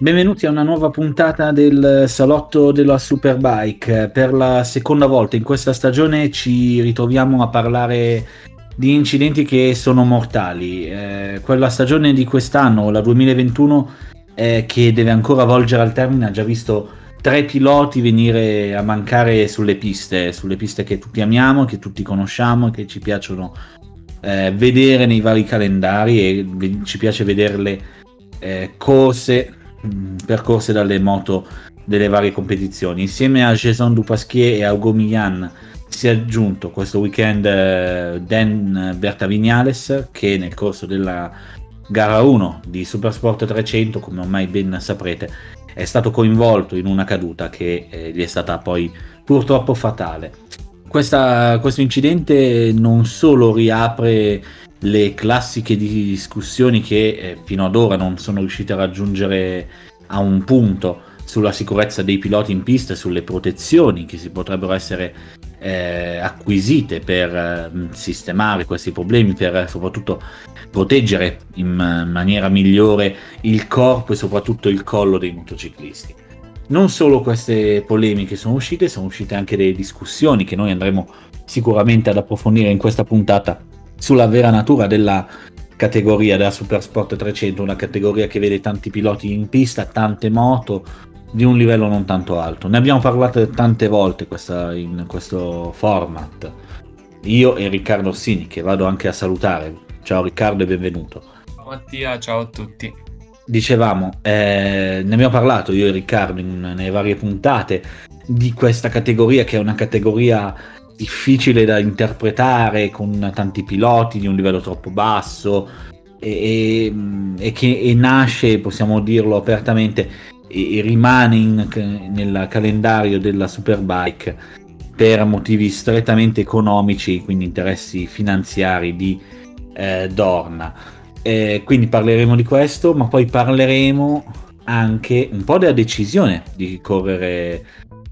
Benvenuti a una nuova puntata del salotto della Superbike. Per la seconda volta in questa stagione ci ritroviamo a parlare di incidenti che sono mortali. Eh, quella stagione di quest'anno, la 2021, eh, che deve ancora volgere al termine, ha già visto tre piloti venire a mancare sulle piste, sulle piste che tutti amiamo, che tutti conosciamo e che ci piacciono eh, vedere nei vari calendari e ci piace vederle eh, corse Mm, percorse dalle moto delle varie competizioni. Insieme a Jason Dupasquier e Hugo Millan si è aggiunto questo weekend eh, Dan Berta Vignales che nel corso della gara 1 di Supersport 300, come ormai ben saprete, è stato coinvolto in una caduta che eh, gli è stata poi purtroppo fatale. Questa, questo incidente non solo riapre le classiche discussioni che eh, fino ad ora non sono riuscite a raggiungere a un punto sulla sicurezza dei piloti in pista sulle protezioni che si potrebbero essere eh, acquisite per eh, sistemare questi problemi, per soprattutto proteggere in maniera migliore il corpo e soprattutto il collo dei motociclisti. Non solo queste polemiche sono uscite, sono uscite anche delle discussioni che noi andremo sicuramente ad approfondire in questa puntata sulla vera natura della categoria della Supersport 300, una categoria che vede tanti piloti in pista, tante moto di un livello non tanto alto. Ne abbiamo parlato tante volte questa, in questo format. Io e Riccardo Orsini, che vado anche a salutare. Ciao Riccardo e benvenuto. Ciao Mattia, ciao a tutti. Dicevamo, eh, ne abbiamo parlato io e Riccardo in, nelle varie puntate di questa categoria che è una categoria difficile da interpretare con tanti piloti di un livello troppo basso e, e, e che e nasce, possiamo dirlo apertamente, e, rimane in, nel calendario della Superbike per motivi strettamente economici, quindi interessi finanziari di eh, Dorna. Eh, quindi parleremo di questo, ma poi parleremo anche un po' della decisione di correre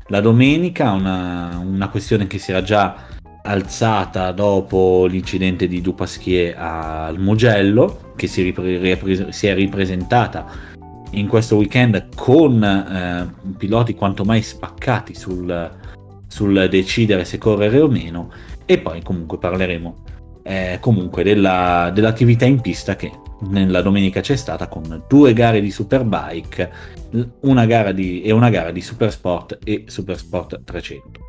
la domenica, una, una questione che si era già alzata dopo l'incidente di Dupasquier al Mugello, che si, ripre- ripre- si è ripresentata in questo weekend con eh, piloti quanto mai spaccati sul, sul, decidere se correre o meno, e poi comunque parleremo eh, comunque della, dell'attività in pista che nella domenica c'è stata con due gare di Superbike una gara di, e una gara di Supersport e Supersport 300.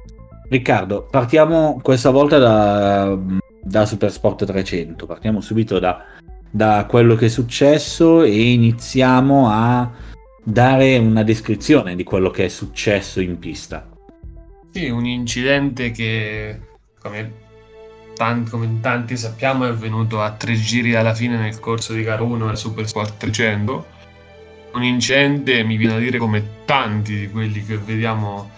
Riccardo, partiamo questa volta da, da Supersport 300, partiamo subito da, da quello che è successo e iniziamo a dare una descrizione di quello che è successo in pista. Sì, un incidente che, come tanti, come tanti sappiamo, è avvenuto a tre giri alla fine nel corso di gara 1 del Super Sport 300. Un incidente, mi viene a dire, come tanti di quelli che vediamo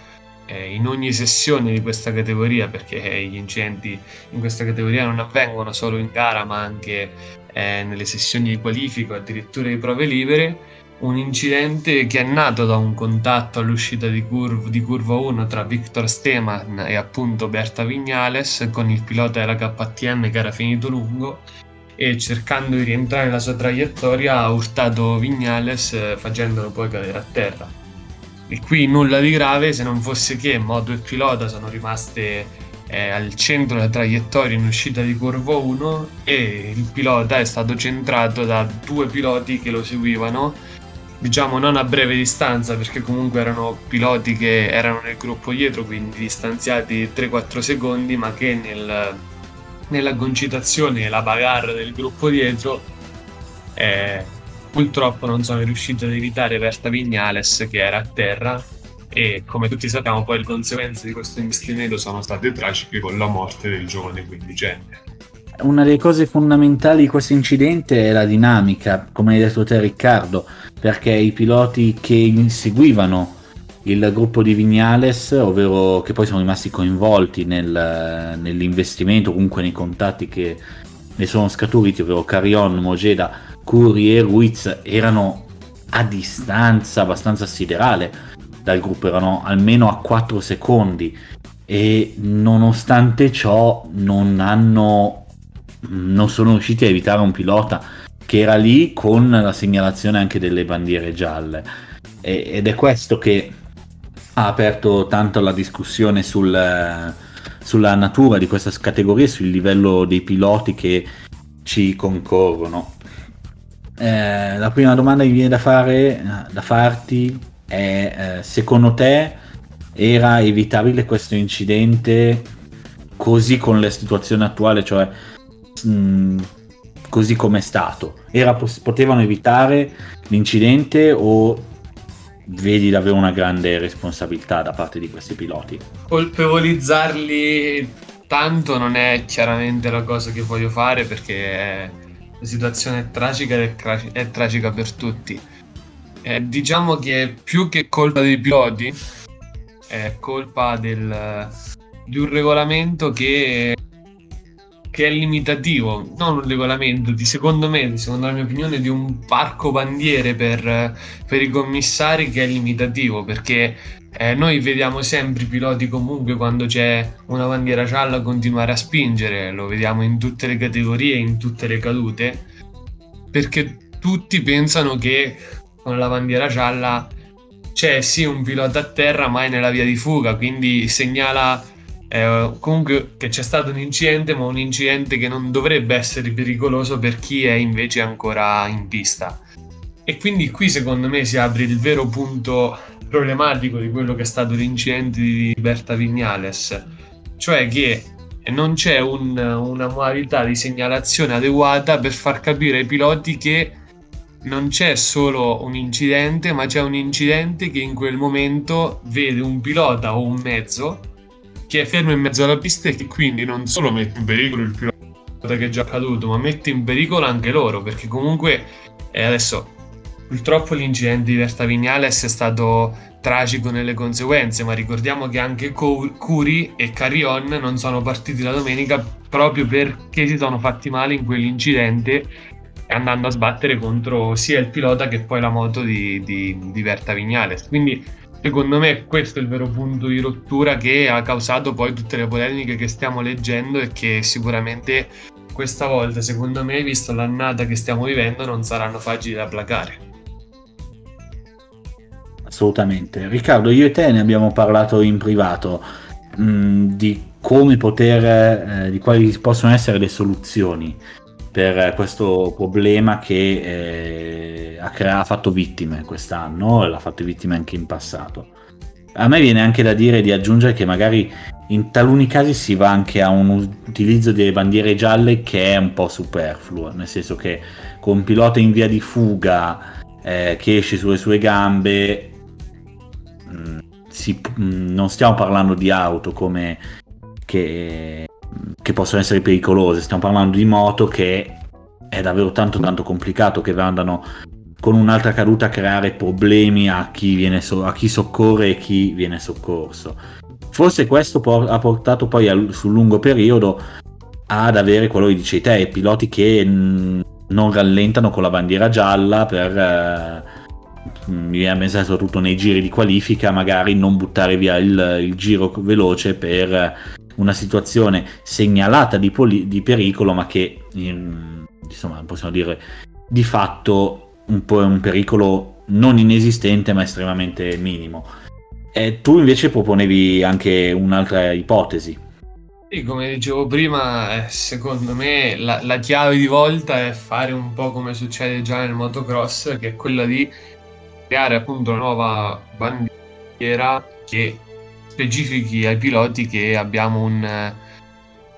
eh, in ogni sessione di questa categoria, perché gli incidenti in questa categoria non avvengono solo in gara, ma anche eh, nelle sessioni di qualifica, addirittura di prove libere un incidente che è nato da un contatto all'uscita di, curv- di curva 1 tra Victor Steman e appunto Berta Vignales con il pilota della KTM che era finito lungo e cercando di rientrare nella sua traiettoria ha urtato Vignales eh, facendolo poi cadere a terra. E qui nulla di grave se non fosse che moto e pilota sono rimaste eh, al centro della traiettoria in uscita di curva 1 e il pilota è stato centrato da due piloti che lo seguivano diciamo non a breve distanza perché comunque erano piloti che erano nel gruppo dietro quindi distanziati 3-4 secondi ma che nel, nella concitazione e la bagarre del gruppo dietro eh, purtroppo non sono riusciti ad evitare Verta Vignales che era a terra. E come tutti sappiamo poi le conseguenze di questo investimento sono state tragiche con la morte del giovane quindicenne una delle cose fondamentali di questo incidente è la dinamica, come hai detto te Riccardo, perché i piloti che seguivano il gruppo di Vignales, ovvero che poi sono rimasti coinvolti nel, nell'investimento, comunque nei contatti che ne sono scaturiti, ovvero Carion, Mogeda, Curi e Ruiz, erano a distanza abbastanza siderale dal gruppo, erano almeno a 4 secondi. E nonostante ciò non hanno non sono riusciti a evitare un pilota che era lì con la segnalazione anche delle bandiere gialle. E, ed è questo che ha aperto tanto la discussione sul, sulla natura di questa categoria e sul livello dei piloti che ci concorrono. Eh, la prima domanda che viene da, fare, da farti è eh, secondo te era evitabile questo incidente così con la situazione attuale, cioè mh, mm, così come è stato? Era, potevano evitare l'incidente o vedi davvero una grande responsabilità da parte di questi piloti? Colpevolizzarli tanto non è chiaramente la cosa che voglio fare perché la situazione è tragica è, è tragica per tutti. Eh, diciamo che più che colpa dei piloti, è colpa del, di un regolamento che, che, è limitativo, non un regolamento, di, secondo me, secondo la mia opinione, di un parco bandiere per, per i commissari che è limitativo, perché eh, noi vediamo sempre i piloti comunque quando c'è una bandiera gialla continuare a spingere, lo vediamo in tutte le categorie, in tutte le cadute, perché tutti pensano che con la bandiera gialla c'è sì un pilota a terra ma è nella via di fuga, quindi segnala eh, comunque che c'è stato un incidente, ma un incidente che non dovrebbe essere pericoloso per chi è invece ancora in pista. E quindi qui secondo me si apre il vero punto problematico di quello che è stato l'incidente di Berta Vignales, cioè che non c'è un, una modalità di segnalazione adeguata per far capire ai piloti che non c'è solo un incidente, ma c'è un incidente che in quel momento vede un pilota o un mezzo che è fermo in mezzo alla pista e che quindi non solo mette in pericolo il pilota che è già caduto, ma mette in pericolo anche loro, perché comunque eh, adesso purtroppo l'incidente di Verta Vignales è stato tragico nelle conseguenze, ma ricordiamo che anche Curi e Carrion non sono partiti la domenica proprio perché si sono fatti male in quell'incidente andando a sbattere contro sia il pilota che poi la moto di, di, di Verta Vignales. Quindi secondo me questo è il vero punto di rottura che ha causato poi tutte le polemiche che stiamo leggendo e che sicuramente questa volta, secondo me, visto l'annata che stiamo vivendo, non saranno facili da placare. Assolutamente. Riccardo, io e te ne abbiamo parlato in privato mh, mm, di come poter, eh, di quali possono essere le soluzioni per questo problema che eh, ha, crea- ha fatto vittime quest'anno e l'ha fatto vittime anche in passato. A me viene anche da dire di aggiungere che magari in taluni casi si va anche a un utilizzo delle bandiere gialle che è un po' superfluo, nel senso che con un pilota in via di fuga eh, che esce sulle sue gambe, mh, mm, si, mh, mm, non stiamo parlando di auto come che che possono essere pericolose. Stiamo parlando di moto che è davvero tanto tanto complicato che andano con un'altra caduta a creare problemi a chi, so- a chi soccorre e chi viene soccorso. Forse questo por- ha portato poi al- sul lungo periodo ad avere quello che dicevi te, piloti che n- non rallentano con la bandiera gialla per... Eh, mi viene a soprattutto nei giri di qualifica, magari non buttare via il, il giro veloce per una situazione segnalata di, poli- di pericolo, ma che in, insomma possiamo dire di fatto un po' un pericolo non inesistente ma estremamente minimo. E tu invece proponevi anche un'altra ipotesi. Sì, come dicevo prima, eh, secondo me la, la, chiave di volta è fare un po' come succede già nel motocross, che è quella di creare appunto una nuova bandiera che specifichi ai piloti che abbiamo un,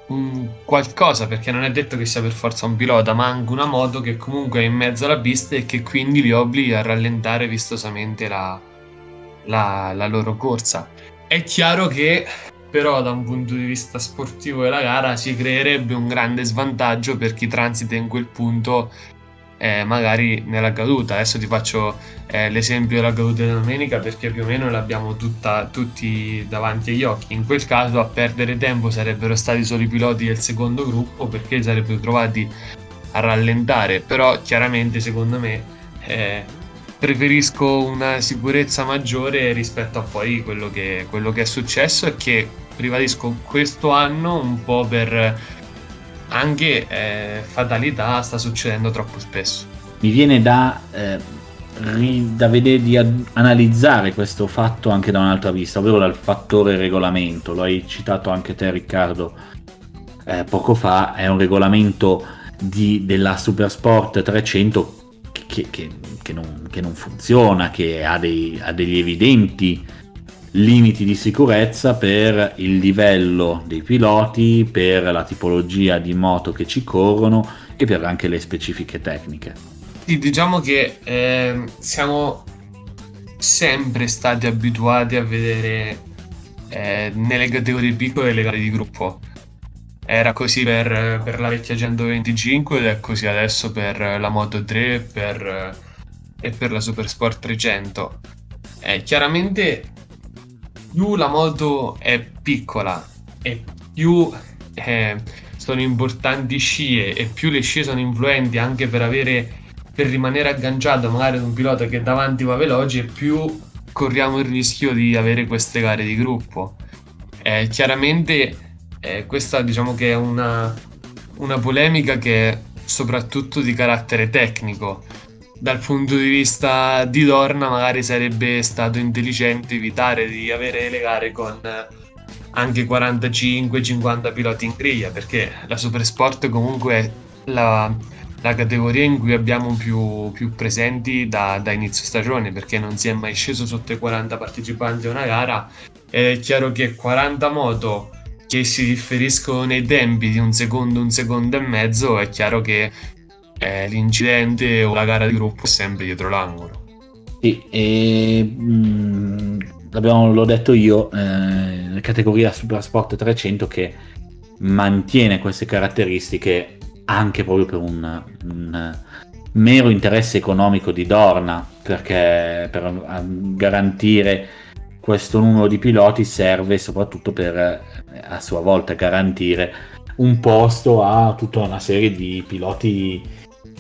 un, qualcosa, perché non è detto che sia per forza un pilota, ma anche una moto che comunque è in mezzo alla pista e che quindi li obblighi a rallentare vistosamente la, la, la loro corsa. È chiaro che però da un punto di vista sportivo della gara si creerebbe un grande svantaggio per chi transita in quel punto eh, magari nella caduta. Adesso ti faccio eh, l'esempio della caduta di domenica perché più o meno l'abbiamo tutta, tutti davanti agli occhi. In quel caso a perdere tempo sarebbero stati solo i piloti del secondo gruppo perché sarebbero trovati a rallentare, però chiaramente secondo me eh, preferisco una sicurezza maggiore rispetto a poi quello che, quello che è successo e che ribadisco questo anno un po' per anche eh, fatalità sta succedendo troppo spesso. Mi viene da, eh, da vedere, di analizzare questo fatto anche da un'altra vista, ovvero dal fattore regolamento. Lo hai citato anche te Riccardo eh, poco fa, è un regolamento di, della Supersport 300 che, che, che, non, che non, funziona, che ha, dei, ha degli evidenti limiti di sicurezza per il livello dei piloti, per la tipologia di moto che ci corrono e per anche le specifiche tecniche. Sì, diciamo che eh, siamo sempre stati abituati a vedere eh, nelle categorie piccole le gare di gruppo. Era così per, per, la vecchia 125 ed è così adesso per la Moto 3 per, e per la Super Sport 300. Eh, chiaramente più la moto è piccola e più eh, sono importanti scie e più le scie sono influenti anche per avere per rimanere agganciato magari ad un pilota che davanti va veloce e più corriamo il rischio di avere queste gare di gruppo. Eh, chiaramente eh, questa diciamo che è una, una polemica che è soprattutto di carattere tecnico dal punto di vista di Dorna magari sarebbe stato intelligente evitare di avere le gare con anche 45-50 piloti in griglia perché la Supersport comunque è la, la categoria in cui abbiamo più, più presenti da, da, inizio stagione perché non si è mai sceso sotto i 40 partecipanti a una gara. È chiaro che 40 moto che si differiscono nei tempi di un secondo, un secondo e mezzo è chiaro che eh, l'incidente o la gara di gruppo è sempre dietro l'angolo. Sì, e, mh, mm, l'ho detto io, eh, categoria Super Sport 300 che mantiene queste caratteristiche anche proprio per un, un mero interesse economico di Dorna, perché per garantire questo numero di piloti serve soprattutto per a sua volta garantire un posto a tutta una serie di piloti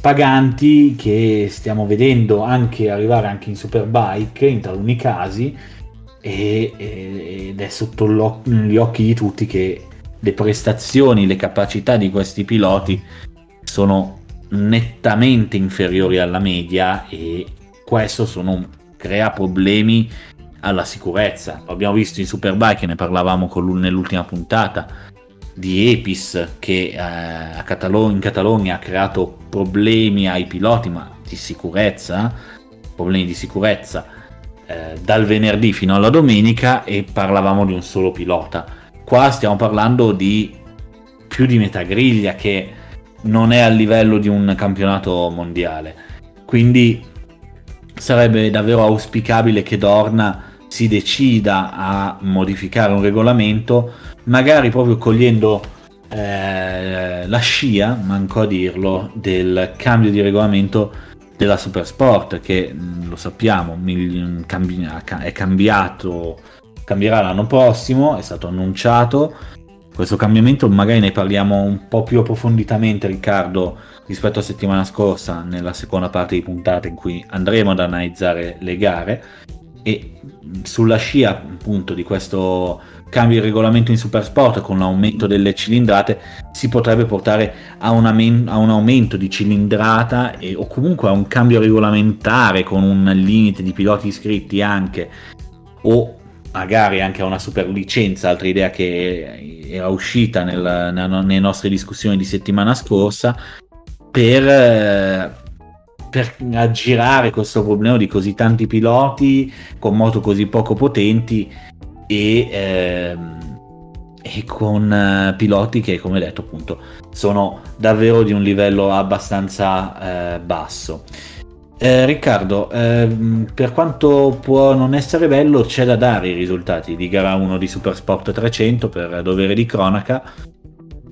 paganti che stiamo vedendo anche arrivare anche in Superbike in taluni casi e, ed è sotto gli occhi di tutti che le prestazioni, le capacità di questi piloti sono nettamente inferiori alla media e questo sono, crea problemi alla sicurezza. Lo abbiamo visto in Superbike, ne parlavamo nell'ultima puntata di Epis che eh, Catalo- in Catalogna ha creato problemi ai piloti, ma di sicurezza, problemi di sicurezza eh, dal venerdì fino alla domenica e parlavamo di un solo pilota. Qua stiamo parlando di più di metà griglia che non è a livello di un campionato mondiale. Quindi sarebbe davvero auspicabile che Dorna si decida a modificare un regolamento magari proprio cogliendo eh, la scia, manco a dirlo, del cambio di regolamento della Supersport che mm, lo sappiamo è cambiato, cambierà l'anno prossimo, è stato annunciato. Questo cambiamento magari ne parliamo un po' più approfonditamente Riccardo rispetto a settimana scorsa nella seconda parte di puntata in cui andremo ad analizzare le gare e sulla scia appunto di questo cambio di regolamento in Supersport con l'aumento delle cilindrate si potrebbe portare a un, amen- a un aumento di cilindrata e, o comunque a un cambio regolamentare con un limite di piloti iscritti anche o magari anche a una super licenza, altra idea che era uscita nel, nelle nostre discussioni di settimana scorsa, per, per aggirare questo problema di così tanti piloti con moto così poco potenti e, ehm, e con eh, piloti che come detto appunto sono davvero di un livello abbastanza eh, basso. Eh, Riccardo, ehm, per quanto può non essere bello, c'è da dare i risultati di gara 1 di Supersport 300 per dovere di cronaca,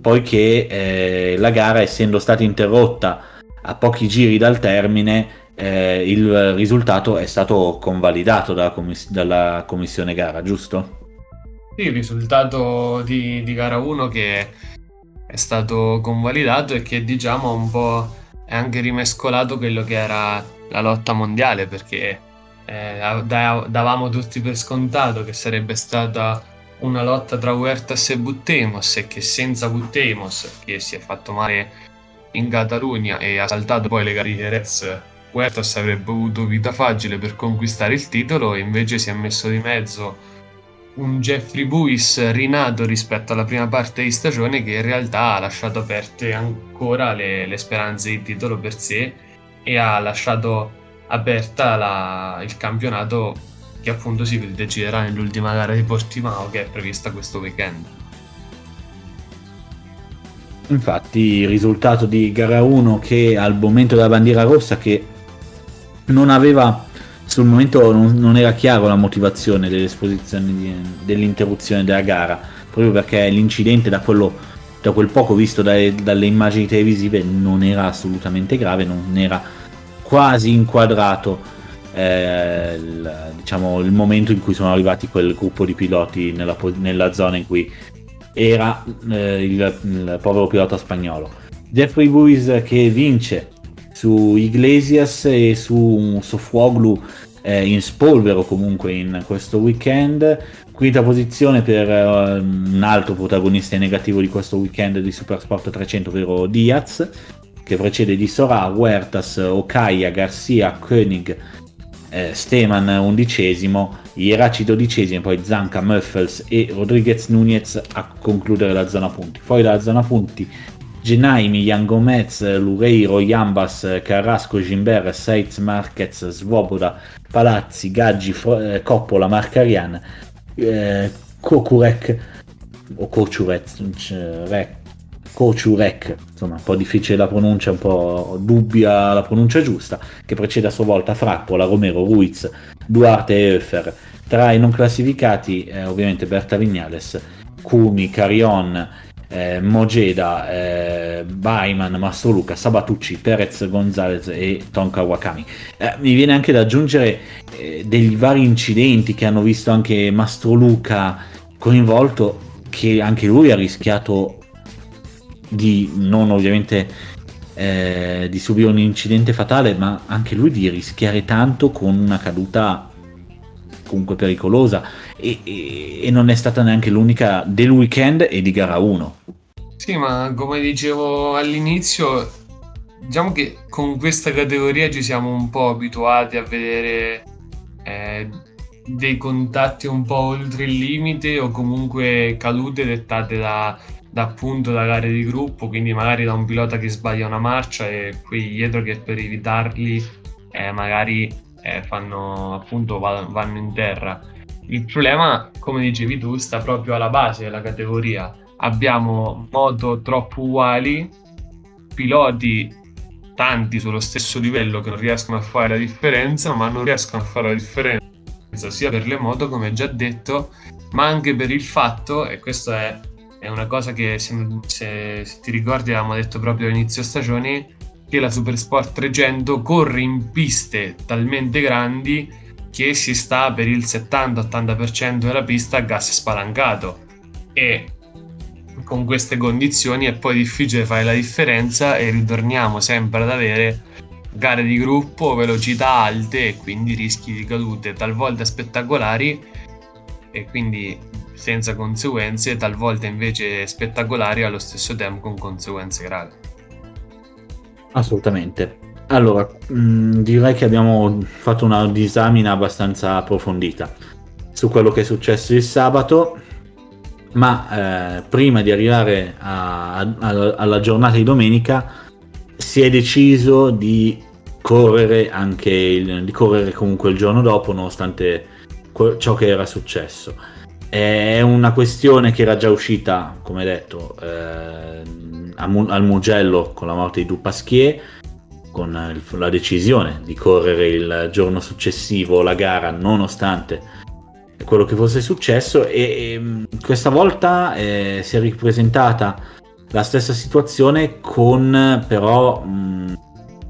poiché eh, la gara, essendo stata interrotta a pochi giri dal termine, eh, il risultato è stato convalidato dalla, commiss- dalla, commissione gara, giusto? Sì, il risultato di, di gara 1 che è stato convalidato e che diciamo un po' è anche rimescolato quello che era la lotta mondiale perché eh, davamo tutti per scontato che sarebbe stata una lotta tra Huertas e Buttemos e che senza Buttemos, che si è fatto male in Catalogna e ha saltato poi le gare di Jerez, Huertas avrebbe avuto vita facile per conquistare il titolo e invece si è messo di mezzo un Jeffrey Buis rinato rispetto alla prima parte di stagione che in realtà ha lasciato aperte ancora le, le speranze di titolo per sé e ha lasciato aperta la, il campionato che appunto si deciderà nell'ultima gara di Portimao che è prevista questo weekend. Infatti il risultato di gara 1 che al momento della bandiera rossa che non aveva sul momento non, non era chiaro la motivazione di, dell'interruzione della gara proprio perché l'incidente da quello da quel poco visto dalle, dalle immagini televisive non era assolutamente grave non era quasi inquadrato eh, il, diciamo, il momento in cui sono arrivati quel gruppo di piloti nella, nella zona in cui era eh, il, il, povero pilota spagnolo. Jeffrey Buis che vince su Iglesias e su Sofuoglu eh, in spolvero comunque in questo weekend. Quinta posizione per uh, un altro protagonista negativo di questo weekend di Supersport 300, ovvero Diaz, che precede di Sora, Huertas, Okaya, Garcia, Koenig, eh, Steman undicesimo, Ieraci dodicesimo, poi Zanca, Muffels e Rodriguez Nunez a concludere la zona punti. Fuori dalla zona punti Genaimi, Jan Gomez, Lureiro, Jambas, Carrasco, Gimber, Seitz, Marquez, Svoboda, Palazzi, Gaggi, eh, Coppola, Marcarian, eh, Kokurek o Kocurec, Kocurek, insomma un po' difficile la pronuncia, un po' dubbia la pronuncia giusta, che precede a sua volta Frappola, Romero, Ruiz, Duarte e Öfer. Tra i non classificati eh, ovviamente Berta Vignales, Cumi, Carion, eh, Mogeda, eh, Baiman, Mastroluca, Sabatucci, Perez Gonzalez e Tonka Wakami. Eh, mi viene anche da aggiungere eh, degli vari incidenti che hanno visto anche Mastroluca coinvolto, che anche lui ha rischiato di non ovviamente eh, di subire un incidente fatale, ma anche lui di rischiare tanto con una caduta comunque pericolosa e, e, e, non è stata neanche l'unica del weekend e di gara 1. Sì, ma come dicevo all'inizio, diciamo che con questa categoria ci siamo un po' abituati a vedere eh, dei contatti un po' oltre il limite o comunque cadute dettate da, da appunto da gare di gruppo, quindi magari da un pilota che sbaglia una marcia e qui dietro che per evitarli eh, magari eh, fanno appunto vanno in terra. Il problema, come dicevi tu, sta proprio alla base della categoria. Abbiamo moto troppo uguali, piloti tanti sullo stesso livello che non riescono a fare la differenza, ma non riescono a fare la differenza sia per le moto, come già detto, ma anche per il fatto, e questa è, è una cosa che se, se, se ti ricordi avevamo detto proprio all'inizio stagione, che la Supersport 300 corre in piste talmente grandi che si sta per il 70-80% della pista a gas spalancato e con queste condizioni è poi difficile fare la differenza e ritorniamo sempre ad avere gare di gruppo, velocità alte e quindi rischi di cadute talvolta spettacolari e quindi senza conseguenze, talvolta invece spettacolari allo stesso tempo con conseguenze gravi. Assolutamente. Allora, mh, mm, direi che abbiamo fatto una disamina abbastanza approfondita su quello che è successo il sabato, ma eh, prima di arrivare a, a, alla giornata di domenica si è deciso di correre anche il, di correre comunque il giorno dopo, nonostante ciò che era successo. È una questione che era già uscita, come detto, eh, al Mugello con la morte di Dupasquier, con la decisione di correre il giorno successivo la gara nonostante quello che fosse successo e, e questa volta eh, si è ripresentata la stessa situazione con però mh,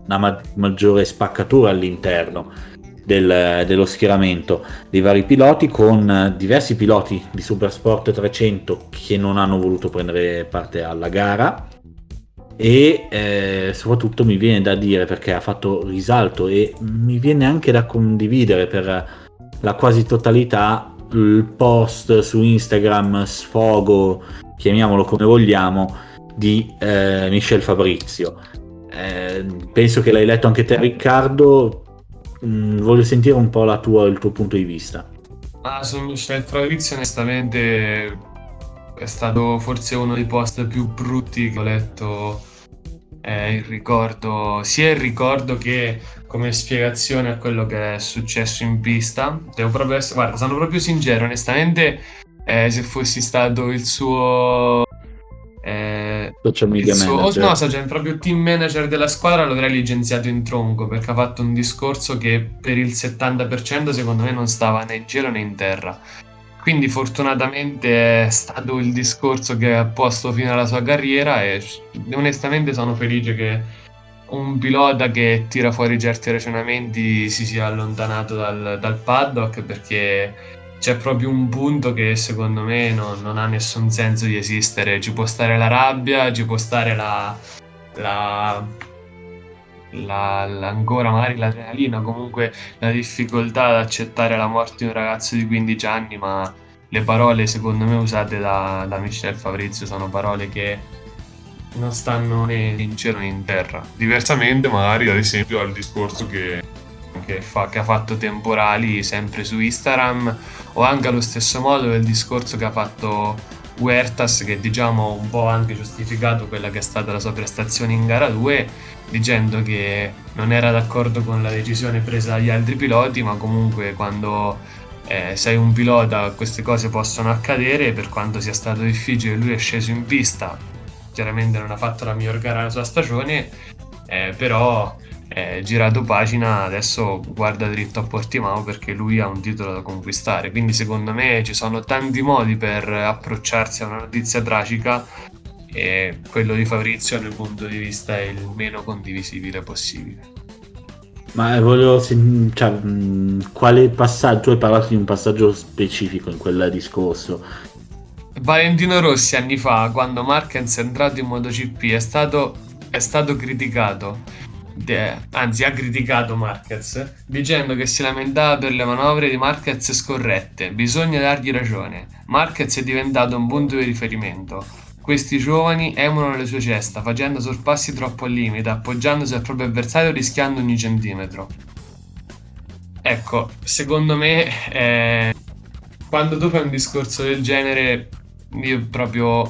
una ma- maggiore spaccatura all'interno del, dello schieramento dei vari piloti con diversi piloti di Supersport 300 che non hanno voluto prendere parte alla gara e eh, soprattutto mi viene da dire perché ha fatto risalto e mi viene anche da condividere per la quasi totalità il post su Instagram sfogo, chiamiamolo come vogliamo, di eh, Michel Fabrizio. Eh, penso che l'hai letto anche te Riccardo, mm, voglio sentire un po' tua, il tuo punto di vista. Ah, su Michel Fabrizio onestamente è stato forse uno dei post più brutti che ho letto eh, il ricordo, sia il ricordo che come spiegazione a quello che è successo in pista. Devo proprio essere, guarda, sono proprio sincero, onestamente, eh, se fossi stato il suo eh, social media suo, manager. No, social, proprio team manager della squadra l'avrei licenziato in tronco perché ha fatto un discorso che per il 70% secondo me non stava né in cielo né in terra. Quindi fortunatamente è stato il discorso che ha posto fino alla sua carriera e onestamente sono felice che un pilota che tira fuori certi ragionamenti si sia allontanato dal, dal paddock perché c'è proprio un punto che secondo me non, non, ha nessun senso di esistere. Ci può stare la rabbia, ci può stare la, la, la, ancora magari l'adrenalina, comunque la difficoltà ad accettare la morte di un ragazzo di 15 anni, ma le parole secondo me usate da, da Michel Fabrizio sono parole che non stanno né in cielo né in terra. Diversamente magari ad esempio al discorso che, che, fa, che ha fatto temporali sempre su Instagram o anche allo stesso modo del discorso che ha fatto Huertas che diciamo un po' anche giustificato quella che è stata la sua prestazione in gara 2 dicendo che non era d'accordo con la decisione presa dagli altri piloti ma comunque quando eh, sei un pilota queste cose possono accadere per quanto sia stato difficile lui è sceso in pista. Chiaramente non ha fatto la miglior gara della sua stagione eh, però eh, girato pagina adesso guarda dritto a Portimao perché lui ha un titolo da conquistare. Quindi secondo me ci sono tanti modi per approcciarsi a una notizia tragica e quello di Fabrizio mio punto di vista è il meno condivisibile possibile. Ma volevo cioè, quale passaggio hai parlato di un passaggio specifico in quel discorso? Valentino Rossi anni fa quando Marquez è entrato in MotoGP è stato, è stato criticato anzi ha criticato Marquez dicendo che si lamentava per le manovre di Marquez scorrette, bisogna dargli ragione. Marquez è diventato un punto di riferimento. Questi giovani emulano le sue cesta, facendo sorpassi troppo al limite, appoggiandosi al proprio avversario rischiando ogni centimetro. Ecco, secondo me eh, quando tu fai un discorso del genere, io proprio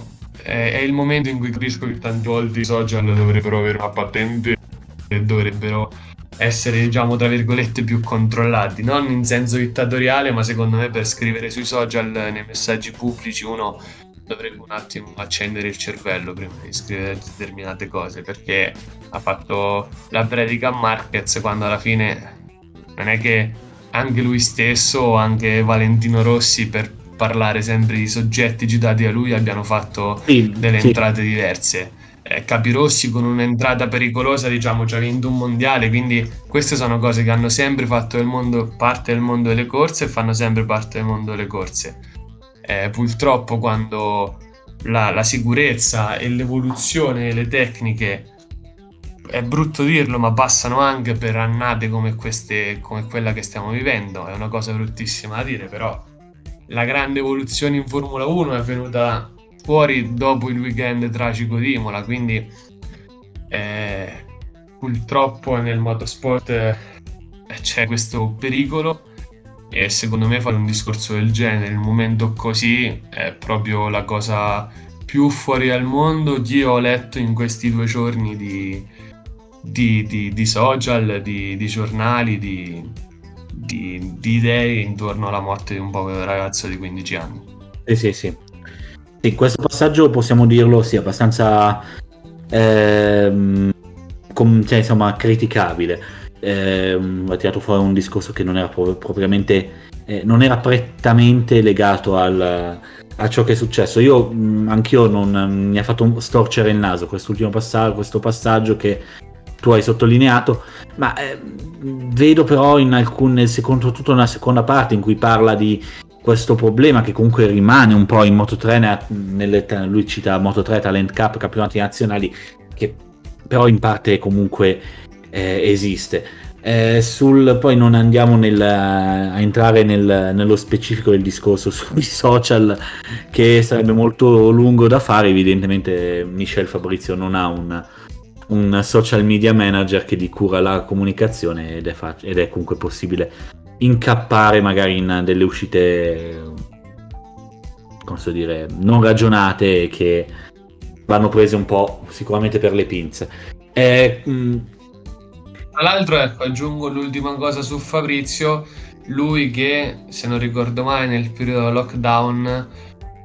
eh, è il momento in cui capisco che tanti volte i social dovrebbero avere una patente e dovrebbero essere, diciamo, tra virgolette, più controllati, non in senso dittatoriale, ma secondo me per scrivere sui social, nei messaggi pubblici, uno dovrebbe un attimo accendere il cervello prima di scrivere determinate cose, perché ha fatto la predica a Marquez quando alla fine non è che anche lui stesso o anche Valentino Rossi per parlare sempre di soggetti citati a lui abbiano fatto sì, delle sì. entrate diverse eh, Capirossi con un'entrata pericolosa, diciamo, ci ha vinto un mondiale, quindi queste sono cose che hanno sempre fatto del mondo, parte del mondo delle corse e fanno sempre parte del mondo delle corse. Eh, purtroppo quando la, la sicurezza e l'evoluzione delle tecniche è brutto dirlo, ma passano anche per annate come, queste, come quella che stiamo vivendo. È una cosa bruttissima da dire, però la grande evoluzione in Formula 1 è avvenuta fuori dopo il weekend tragico di Imola, quindi eh, purtroppo nel motorsport eh, c'è questo pericolo e secondo me fare un discorso del genere in un momento così è proprio la cosa più fuori al mondo che ho letto in questi due giorni di, di, di, di social, di, giornali, di, idee intorno alla morte di un povero ragazzo di 15 anni. Sì, sì, sì. Sì, questo passaggio possiamo dirlo sì, abbastanza ehm, com, cioè, insomma, criticabile. Eh, ha tirato fuori un discorso che non era pro- propriamente eh, non era prettamente legato al, a ciò che è successo. Io mh, anch'io non mi ha fatto storcere il naso quest'ultimo passaggio, questo passaggio che tu hai sottolineato, ma eh, vedo però in alcune, soprattutto nella seconda parte in cui parla di questo problema che comunque rimane un po' in Moto3, nelle, lui cita Moto3 Talent Cup, campionati nazionali, che però in parte comunque eh, esiste. Eh, sul, poi non andiamo nel, a entrare nel, nello specifico del discorso sui social, che sarebbe molto lungo da fare. Evidentemente, Michel Fabrizio non ha un, un social media manager che gli cura la comunicazione ed è, fac- ed è comunque possibile incappare magari in delle uscite, come dire, non ragionate che vanno prese un po' sicuramente per le pinze. Eh, mh, tra l'altro, ecco, aggiungo l'ultima cosa su Fabrizio, lui che, se non ricordo mai, nel periodo lockdown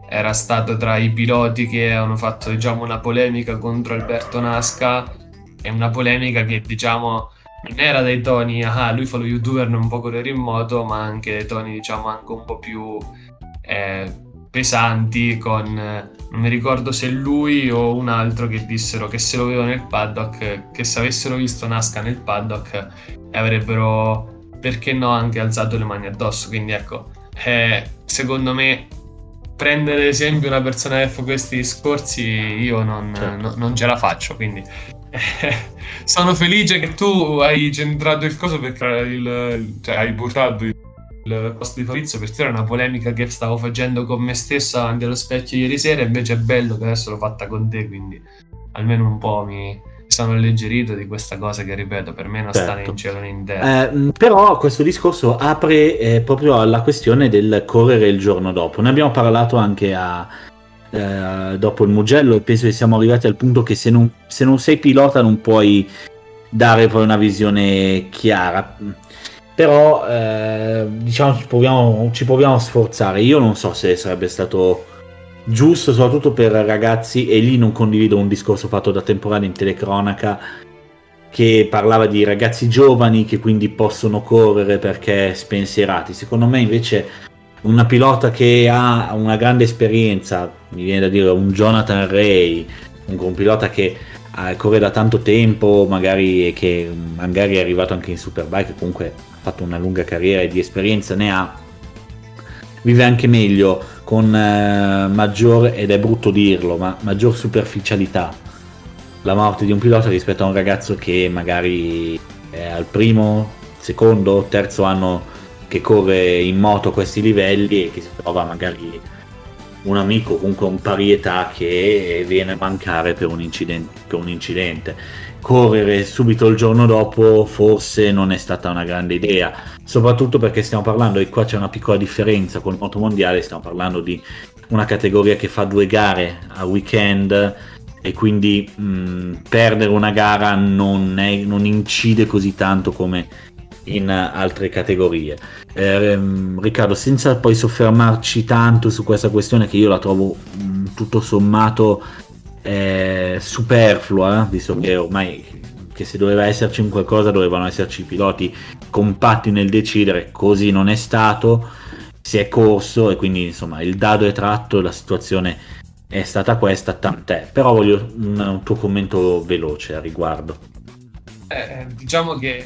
era stato tra i piloti che hanno fatto diciamo, una polemica contro Alberto Nasca e una polemica che diciamo non era dai toni ah lui fa lo youtuber non può correre in moto ma anche dei toni diciamo anche un po' più eh, pesanti con non mi ricordo se lui o un altro che dissero che se lo vedono nel paddock che se avessero visto Nasca nel paddock avrebbero perché no anche alzato le mani addosso quindi ecco eh, secondo me prendere ad esempio una persona che fa questi discorsi io non, certo. no, non ce la faccio quindi sono felice che tu hai centrato il coso perché il, cioè, hai buttato il, il posto di Fabrizio perché era una polemica che stavo facendo con me stesso davanti allo specchio ieri sera invece è bello che adesso l'ho fatta con te quindi almeno un po' mi, sono alleggerito di questa cosa che ripeto per me non certo. sta né in cielo né in terra eh, però questo discorso apre eh, proprio alla questione del correre il giorno dopo ne abbiamo parlato anche a, eh, dopo il Mugello e penso che siamo arrivati al punto che se non, se non sei pilota non puoi dare poi una visione chiara. Però eh, diciamo ci proviamo, ci proviamo a sforzare. Io non so se sarebbe stato giusto soprattutto per ragazzi e lì non condivido un discorso fatto da temporale in telecronaca che parlava di ragazzi giovani che quindi possono correre perché spensierati. Secondo me invece una pilota che ha una grande esperienza, mi viene da dire un Jonathan Ray, un, un pilota che eh, corre da tanto tempo, magari che magari è arrivato anche in Superbike, comunque ha fatto una lunga carriera e di esperienza ne ha, vive anche meglio con eh, maggior, ed è brutto dirlo, ma maggior superficialità la morte di un pilota rispetto a un ragazzo che magari è al primo, secondo, terzo anno che corre in moto questi livelli e che si trova magari un amico comunque un parietà che viene a mancare per un, incidente, per un incidente. Correre subito il giorno dopo forse non è stata una grande idea, soprattutto perché stiamo parlando, e qua c'è una piccola differenza con il moto mondiale, stiamo parlando di una categoria che fa due gare a weekend e quindi mh, perdere una gara non, è, non incide così tanto come in altre categorie. Eh, Riccardo, senza poi soffermarci tanto su questa questione che io la trovo mm, tutto sommato eh, superflua, visto che ormai che se doveva esserci un qualcosa dovevano esserci piloti compatti nel decidere, così non è stato, si è corso e quindi insomma il dado è tratto, la situazione è stata questa, tant'è, però voglio un, un tuo commento veloce a riguardo. Eh, diciamo che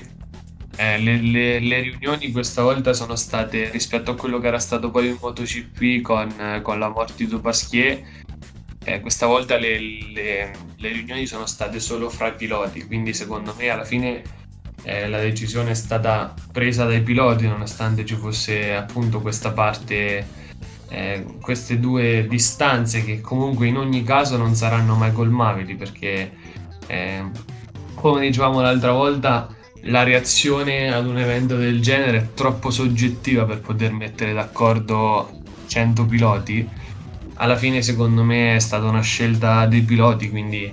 eh, le, le, le, riunioni questa volta sono state rispetto a quello che era stato poi in MotoGP con, con la morte di Dupasquier. Eh, questa volta le, le, riunioni sono state solo fra i piloti, quindi secondo me alla fine eh, la decisione è stata presa dai piloti nonostante ci fosse appunto questa parte, eh, queste due distanze che comunque in ogni caso non saranno mai colmabili perché eh, come dicevamo l'altra volta la reazione ad un evento del genere è troppo soggettiva per poter mettere d'accordo 100 piloti. Alla fine, secondo me, è stata una scelta dei piloti, quindi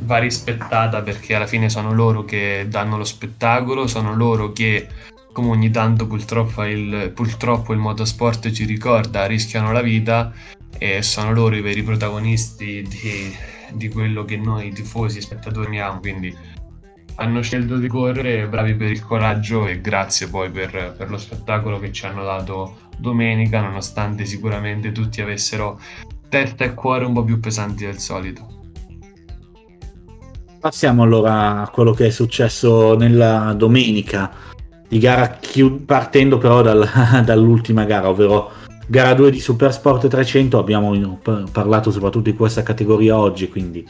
va rispettata perché alla fine sono loro che danno lo spettacolo, sono loro che, come ogni tanto purtroppo il, purtroppo il motorsport ci ricorda, rischiano la vita e sono loro i veri protagonisti di, di quello che noi tifosi spettatori abbiamo. Quindi hanno scelto di correre, bravi per il coraggio e grazie poi per, per, lo spettacolo che ci hanno dato domenica, nonostante sicuramente tutti avessero testa e cuore un po' più pesanti del solito. Passiamo allora a quello che è successo nella domenica di gara, partendo però dal, dall'ultima gara, ovvero gara 2 di Supersport 300. Abbiamo parlato soprattutto di questa categoria oggi, quindi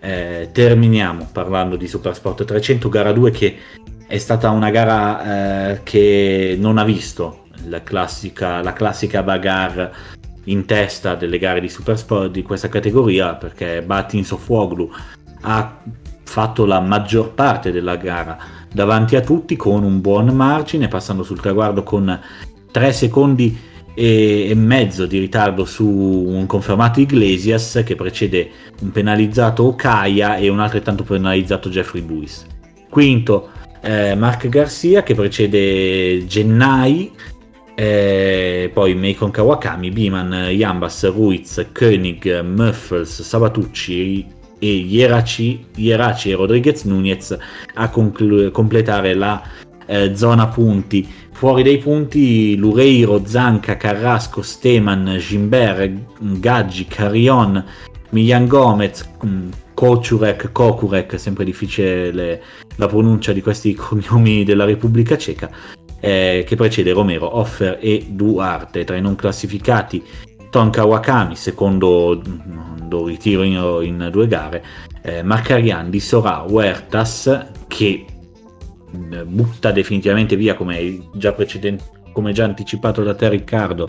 eh, terminiamo parlando di Supersport 300, gara 2 che è stata una gara eh, che non ha visto la classica, la classica bagarre in testa delle gare di Supersport di questa categoria perché Batin Sofoglu ha fatto la maggior parte della gara davanti a tutti con un buon margine passando sul traguardo con 3 secondi e, mezzo di ritardo su un confermato Iglesias che precede un penalizzato Okaya e un altrettanto penalizzato Jeffrey Lewis. Quinto eh, Mark Garcia che precede Gennai, eh, poi Meikon Kawakami, Biman, Yambas, Ruiz, Koenig, Muffles, Sabatucci e Ieraci, Ieraci e Rodriguez Nunez a conclu- completare la eh, zona punti Fuori dai punti Lureiro, Zanca, Carrasco, Steman, Gimbert, Gaggi, Carion, Milan Gomez, mm, Kocurek, Kokurek, sempre difficile la pronuncia di questi cognomi della Repubblica Ceca, eh, che precede Romero, Offer e Duarte. Tra i non classificati Tonka Wakami, secondo do ritiro in, in due gare, eh, Marcarian di Sora Huertas, che butta definitivamente via, come già, come già anticipato da te Riccardo,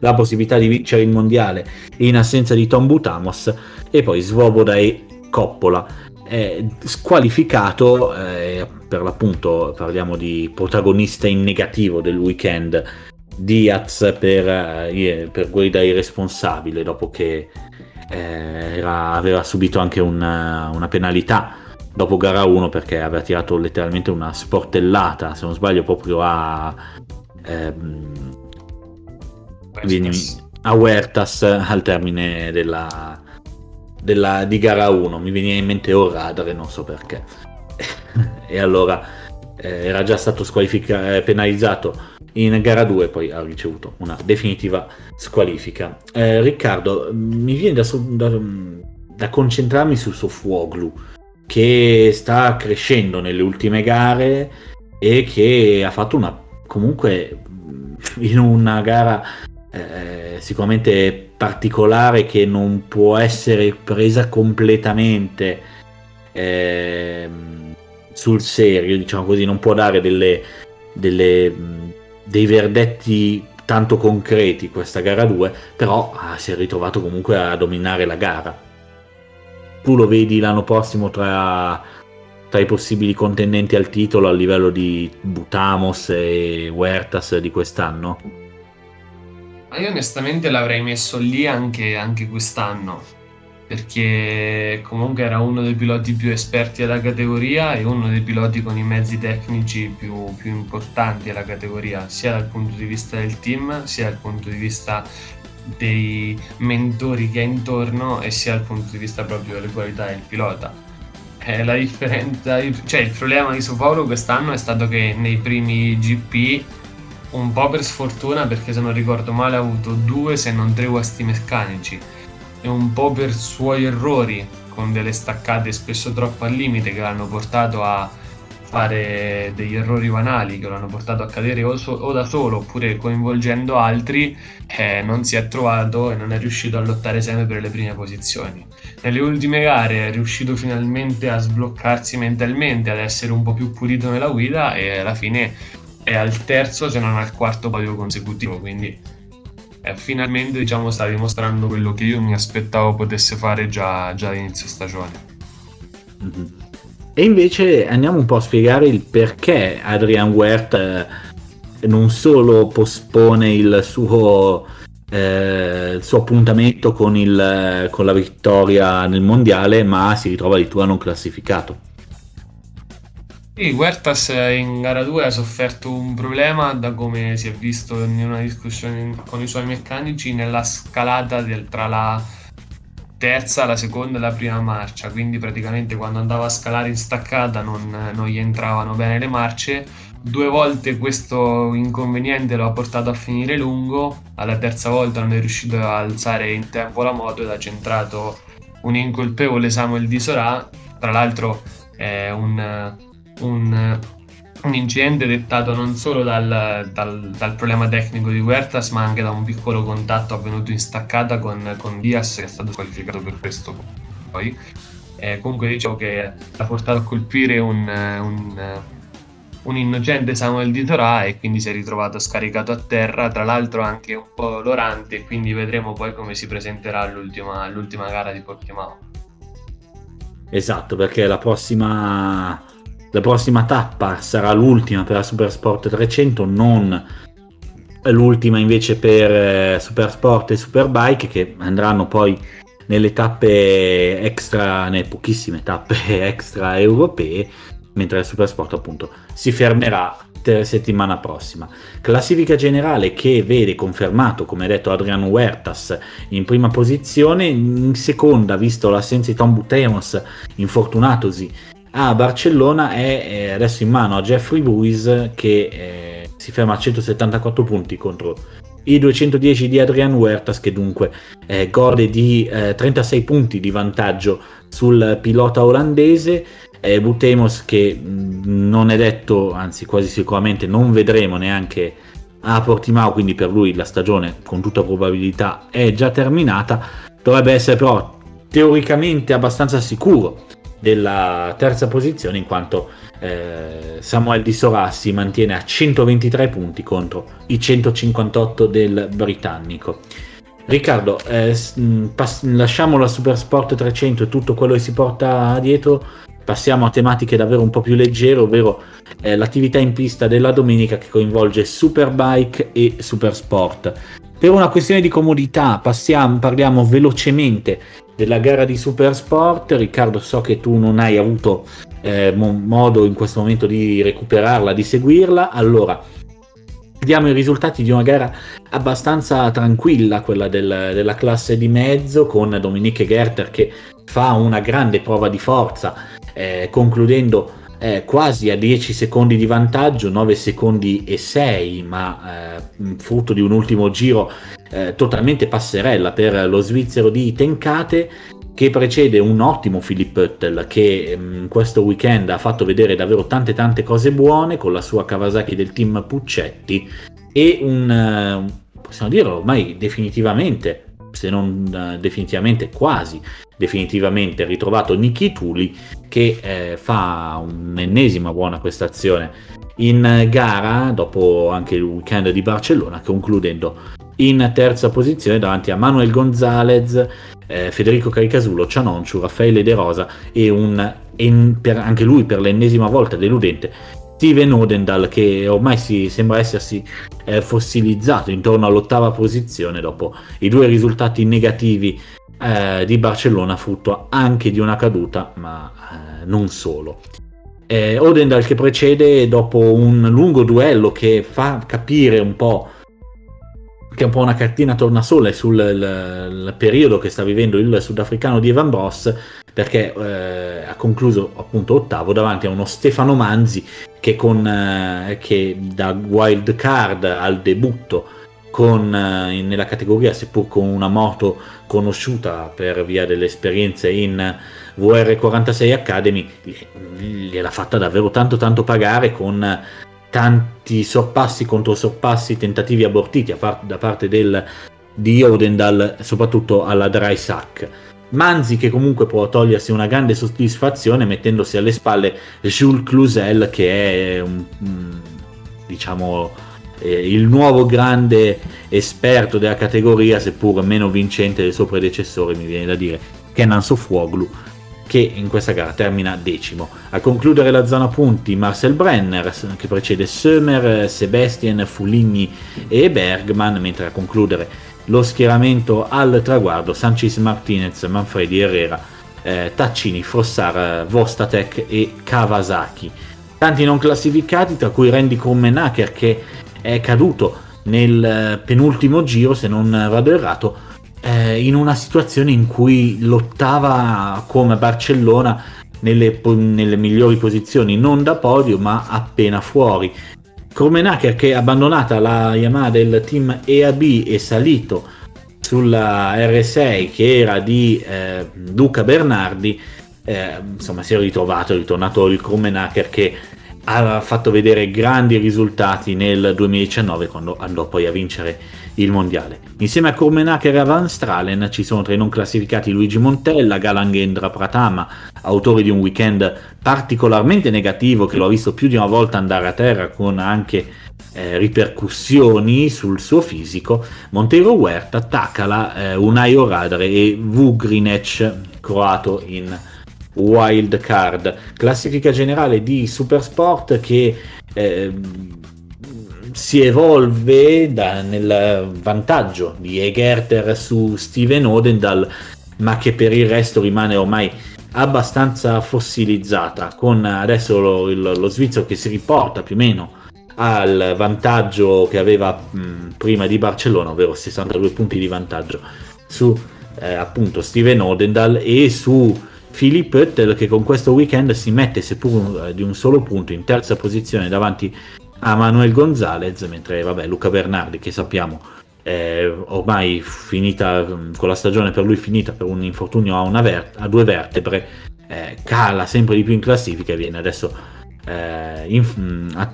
la possibilità di vincere il mondiale in assenza di Tom Butamos e poi Svoboda e Coppola. È squalificato, eh, per l'appunto parliamo di protagonista in negativo del weekend, Diaz per, eh, per guida irresponsabile dopo che eh, era, aveva subito anche una, una penalità dopo gara 1 perché aveva tirato letteralmente una sportellata, se non sbaglio, proprio a... Ehm, a Huertas al termine della, della, di gara 1. Mi veniva in mente Orradre, non so perché. e allora eh, era già stato squalifica- eh, penalizzato in gara 2 poi ha ricevuto una definitiva squalifica. Eh, Riccardo, mi viene da, da, da concentrarmi sul Sofuoglu che sta crescendo nelle ultime gare e che ha fatto una comunque in una gara eh, sicuramente particolare che non può essere presa completamente eh, sul serio, diciamo così, non può dare delle, delle, dei verdetti tanto concreti questa gara 2, però ah, si è ritrovato comunque a dominare la gara tu lo vedi l'anno prossimo tra, tra i possibili contendenti al titolo a livello di Butamos e Huertas di quest'anno? io onestamente l'avrei messo lì anche, anche quest'anno perché comunque era uno dei piloti più esperti della categoria e uno dei piloti con i mezzi tecnici più, più, importanti della categoria, sia dal punto di vista del team, sia dal punto di vista dei mentori che ha intorno e sia dal punto di vista proprio delle qualità del pilota. Eh, la differenza, cioè il problema di Paulo quest'anno è stato che nei primi GP, un po' per sfortuna, perché se non ricordo male ha avuto due se non tre guasti meccanici, e un po' per suoi errori, con delle staccate spesso troppo al limite che l'hanno portato a fare degli errori banali che lo hanno portato a cadere o, so- o da solo oppure coinvolgendo altri, eh, non si è trovato e non è riuscito a lottare sempre per le prime posizioni. Nelle ultime gare è riuscito finalmente a sbloccarsi mentalmente, ad essere un po' più pulito nella guida e alla fine è al terzo se non al quarto podio consecutivo, quindi eh, finalmente diciamo, sta dimostrando quello che io mi aspettavo potesse fare già, già all'inizio stagione. Mm-hmm. E invece andiamo un po' a spiegare il perché Adrian Wert eh, non solo pospone il suo, eh, il suo appuntamento con, il, con, la vittoria nel mondiale, ma si ritrova addirittura non classificato. Sì, Huertas in gara 2 ha sofferto un problema da come si è visto in una discussione con i suoi meccanici nella scalata del, tra la terza, la seconda e la prima marcia, quindi praticamente quando andava a scalare in staccata non, non gli entravano bene le marce. Due volte questo inconveniente lo ha portato a finire lungo, alla terza volta non è riuscito a alzare in tempo la moto ed ha centrato un incolpevole Samuel Di Sorà, tra l'altro è un, un un incidente dettato non solo dal, dal, dal, problema tecnico di Huertas, ma anche da un piccolo contatto avvenuto in staccata con, con Diaz, che è stato squalificato per questo poi. Eh, comunque dicevo che ha portato a colpire un, un, un innocente Samuel di Torah e quindi si è ritrovato scaricato a terra, tra l'altro anche un po' lorante e quindi vedremo poi come si presenterà all'ultima, all'ultima gara di Portimao. Esatto, perché la prossima, la prossima tappa sarà l'ultima per la Supersport 300, non l'ultima invece per eh, Supersport e Superbike che andranno poi nelle tappe extra, nelle pochissime tappe extra europee, mentre il Supersport appunto si fermerà settimana prossima. Classifica generale che vede confermato, come detto, Adriano Huertas in prima posizione, in seconda, visto l'assenza di Tom Butemos, infortunatosi a Barcellona, è adesso in mano a Jeffrey Buis che eh, si ferma a 174 punti contro i 210 di Adrian Huertas che dunque eh, gode di eh, 36 punti di vantaggio sul pilota olandese. Eh, Butemos che mh, non è detto anzi quasi sicuramente non vedremo neanche a Portimao quindi per lui la stagione con tutta probabilità è già terminata. Dovrebbe essere però teoricamente abbastanza sicuro della terza posizione in quanto eh, Samuel Di Sorà si mantiene a 123 punti contro i 158 del britannico. Riccardo, eh, mm, pass- lasciamo la Supersport 300 e tutto quello che si porta dietro, passiamo a tematiche davvero un po' più leggere, ovvero eh, l'attività in pista della domenica che coinvolge Superbike e Supersport. Per una questione di comodità passiamo, parliamo velocemente della gara di Supersport. Riccardo, so che tu non hai avuto eh, modo in questo momento di recuperarla, di seguirla. Allora, vediamo i risultati di una gara abbastanza tranquilla, quella del, della classe di mezzo, con Dominique Gerter che fa una grande prova di forza, eh, concludendo eh, quasi a 10 secondi di vantaggio, 9 secondi e 6, ma eh, frutto di un ultimo giro eh, totalmente passerella per lo svizzero di Tenkate che precede un ottimo Philip Puttel che mh, mm, questo weekend ha fatto vedere davvero tante tante cose buone con la sua Kawasaki del team Puccetti e un, uh, possiamo dire ormai definitivamente se non uh, definitivamente quasi definitivamente ritrovato Niki Tuli che eh, fa un'ennesima buona prestazione in gara dopo anche il weekend di Barcellona concludendo in terza posizione davanti a Manuel Gonzalez eh, Federico Caricasulo, Cianonciu, Raffaele De Rosa e un, en, per, anche lui per l'ennesima volta deludente, Steven Odendal che ormai si, sembra essersi eh, fossilizzato intorno all'ottava posizione dopo i due risultati negativi eh, di Barcellona, frutto anche di una caduta, ma eh, non solo. Eh, Odendal che precede dopo un lungo duello che fa capire un po' che è un po' una cartina tornasole sul il, il periodo che sta vivendo il sudafricano di Evan Boss perché eh, ha concluso appunto ottavo davanti a uno Stefano Manzi che, con, eh, che da wild card al debutto con, eh, nella categoria seppur con una moto conosciuta per via delle esperienze in VR46 Academy gliel'ha fatta davvero tanto tanto pagare con tanti sorpassi contro sorpassi, tentativi abortiti da parte del, di Odendal, soprattutto alla dry sack. Manzi che comunque può togliersi una grande soddisfazione mettendosi alle spalle Jules Cluzel che è un, diciamo il nuovo grande esperto della categoria seppur meno vincente del suo predecessore mi viene da dire Kenan Sofuoglu che in questa gara termina decimo. A concludere la zona punti Marcel Brenner che precede Sömer, Sebastian, Fuligni e Bergman, mentre a concludere lo schieramento al traguardo Sanchez Martinez, Manfredi Herrera, eh, Taccini, Frossar, Vostatek e Kawasaki. Tanti non classificati, tra cui Randy Krummenacher che è caduto nel eh, penultimo giro, se non vado errato, eh, in una situazione in cui lottava come Barcellona nelle, nelle, migliori posizioni, non da podio ma appena fuori. Kromenacher che abbandonata la Yamaha del team EAB e salito sulla R6 che era di eh, Luca Bernardi, eh, insomma si è ritrovato, è ritornato il Kromenacher che ha fatto vedere grandi risultati nel 2019 quando andò poi a vincere il mondiale. Insieme a Kurmenaker e Van Stralen ci sono tra i non classificati Luigi Montella, Galangendra Pratama, autori di un weekend particolarmente negativo che lo ha visto più di una volta andare a terra con anche eh, ripercussioni sul suo fisico, Monteiro Huerta, Takala, eh, Unai Oradre e Vugrinec, croato in wild card. Classifica generale di Supersport che eh, si evolve da, nel vantaggio di Egerter su Steven Odendal, ma che per il resto rimane ormai abbastanza fossilizzata, con adesso lo, il, lo svizzero che si riporta più o meno al vantaggio che aveva mh, prima di Barcellona, ovvero 62 punti di vantaggio su eh, appunto Steven Odendal e su Philip Oettel che con questo weekend si mette seppur eh, di un solo punto in terza posizione davanti a Manuel Gonzalez, mentre vabbè, Luca Bernardi che sappiamo è ormai finita con la stagione per lui finita per un infortunio a, ver- a due vertebre, eh, cala sempre di più in classifica e viene adesso eh, in,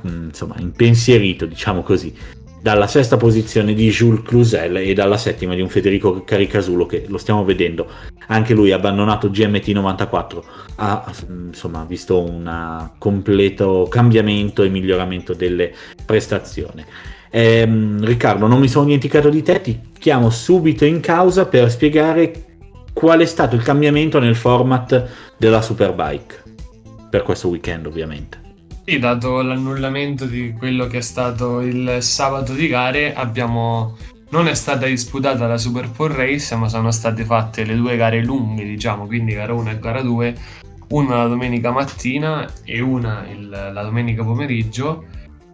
insomma, impensierito, diciamo così, dalla sesta posizione di Jules Cluzel e dalla settima di un Federico Caricasulo che lo stiamo vedendo, anche lui ha abbandonato GMT 94, ha insomma visto un completo cambiamento e miglioramento delle prestazioni. Eh, Riccardo, non mi sono dimenticato di te, ti chiamo subito in causa per spiegare qual è stato il cambiamento nel format della Superbike per questo weekend ovviamente. Sì, dato l'annullamento di quello che è stato il sabato di gare, abbiamo... non è stata disputata la Super 4 Race, ma sono state fatte le due gare lunghe, diciamo, quindi gara 1 e gara 2, una la domenica mattina e una il, la domenica pomeriggio.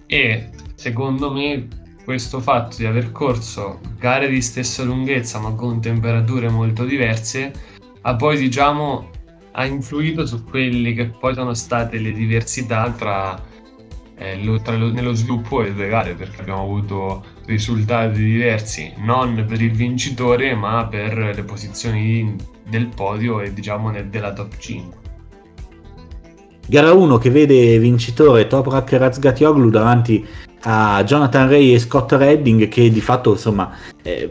E secondo me questo fatto di aver corso gare di stessa lunghezza ma con temperature molto diverse ha poi diciamo ha influito su quelli che poi sono state le diversità tra, eh, lo, tra lo, nello sviluppo delle gare perché abbiamo avuto risultati diversi non per il vincitore ma per le posizioni del podio e diciamo nel, della top 5 gara 1 che vede vincitore Toprak Razgatioglu davanti a Jonathan Ray e Scott Redding che di fatto insomma eh,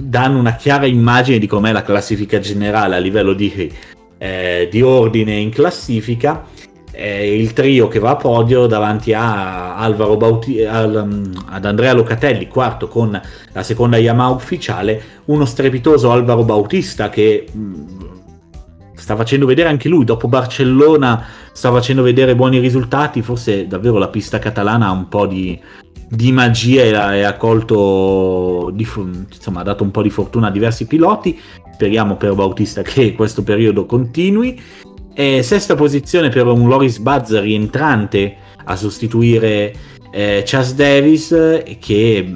danno una chiara immagine di com'è la classifica generale a livello di, eh, di ordine in classifica. Eh, il trio che va a podio davanti a Alvaro Bauti- al, um, ad Andrea Locatelli, quarto con la seconda Yamaha ufficiale, uno strepitoso Alvaro Bautista che mh, mm, sta facendo vedere anche lui, dopo Barcellona sta facendo vedere buoni risultati, forse davvero la pista catalana ha un po' di, di magia e ha colto, di, insomma, ha dato un po' di fortuna a diversi piloti. Speriamo per Bautista che questo periodo continui. E sesta posizione per un Loris Buzz rientrante a sostituire eh, Chas Davis, che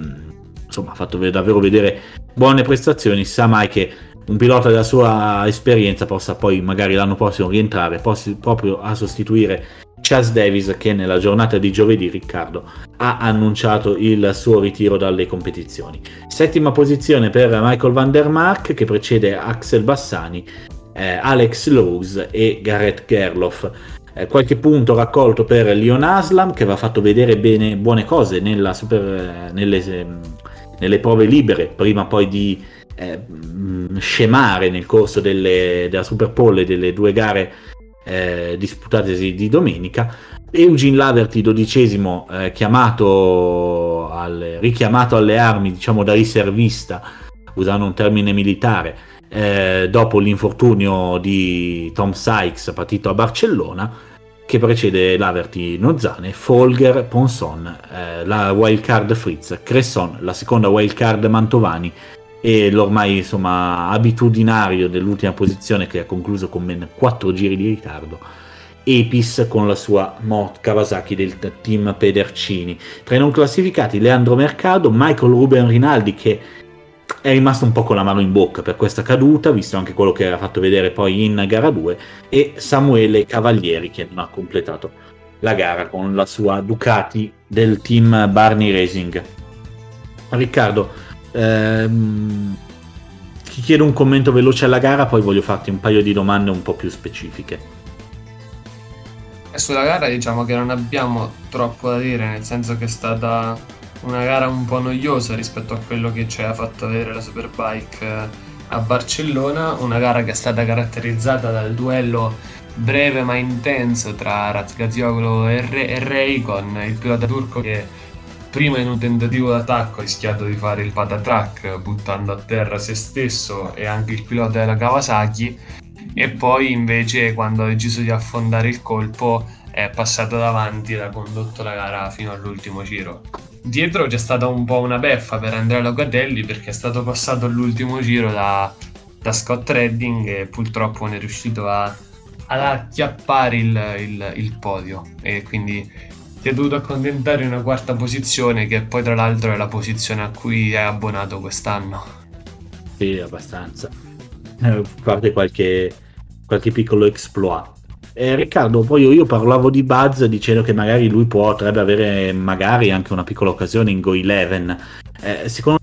insomma, ha fatto davvero vedere buone prestazioni. Sa mai che un pilota della sua esperienza possa poi magari l'anno prossimo rientrare poss- proprio a sostituire Chas Davis che nella giornata di giovedì Riccardo ha annunciato il suo ritiro dalle competizioni. Settima posizione per Michael van der Mark che precede Axel Bassani, eh, Alex Lowe's e Gareth Gerloff. Eh, qualche punto raccolto per Leon Aslam che aveva fatto vedere bene, buone cose super, eh, nelle, nelle prove libere prima poi di eh, scemare nel corso delle, della Super Pole delle due gare eh, disputatesi di domenica. Eugene Laverty, dodicesimo, eh, chiamato al, richiamato alle armi, diciamo da riservista, usando un termine militare, eh, dopo l'infortunio di Tom Sykes partito a Barcellona, che precede Laverty Nozane, Folger Ponson, eh, la wildcard Fritz, Cresson, la seconda wildcard Mantovani e l'ormai insomma abitudinario dell'ultima posizione che ha concluso con ben 4 giri di ritardo Epis con la sua Mot Kawasaki del team Pedercini. Tra i non classificati Leandro Mercado Michael Ruben Rinaldi che è rimasto un po' con la mano in bocca per questa caduta visto anche quello che era fatto vedere poi in gara 2 e Samuele Cavalieri che non ha completato la gara con la sua Ducati del team Barney Racing. Riccardo Ehm, ti chiedo un commento veloce alla gara, poi voglio farti un paio di domande un po' più specifiche. È sulla gara diciamo che non abbiamo troppo da dire, nel senso che è stata una gara un po' noiosa rispetto a quello che ci ha fatto vedere la Superbike eh, a Barcellona, una gara che è stata caratterizzata dal duello breve ma intenso tra Razgazioglu e, Re- e Rey con il pilota turco che prima in un tentativo d'attacco ha rischiato di fare il patatrack buttando a terra se stesso e anche il pilota della Kawasaki e poi invece quando ha deciso di affondare il colpo è passato davanti ed ha condotto la gara fino all'ultimo giro. Dietro c'è stata un po' una beffa per Andrea Locatelli perché è stato passato all'ultimo giro da, da Scott Redding e purtroppo non è riuscito a, ad acchiappare il, il, il podio e quindi si è dovuto accontentare in una quarta posizione che poi tra l'altro è la posizione a cui è abbonato quest'anno. Sì, abbastanza. Eh, parte qualche, qualche piccolo exploit. Eh, Riccardo, poi io, parlavo di Buzz dicendo che magari lui potrebbe avere magari anche una piccola occasione in Go 11. Eh, secondo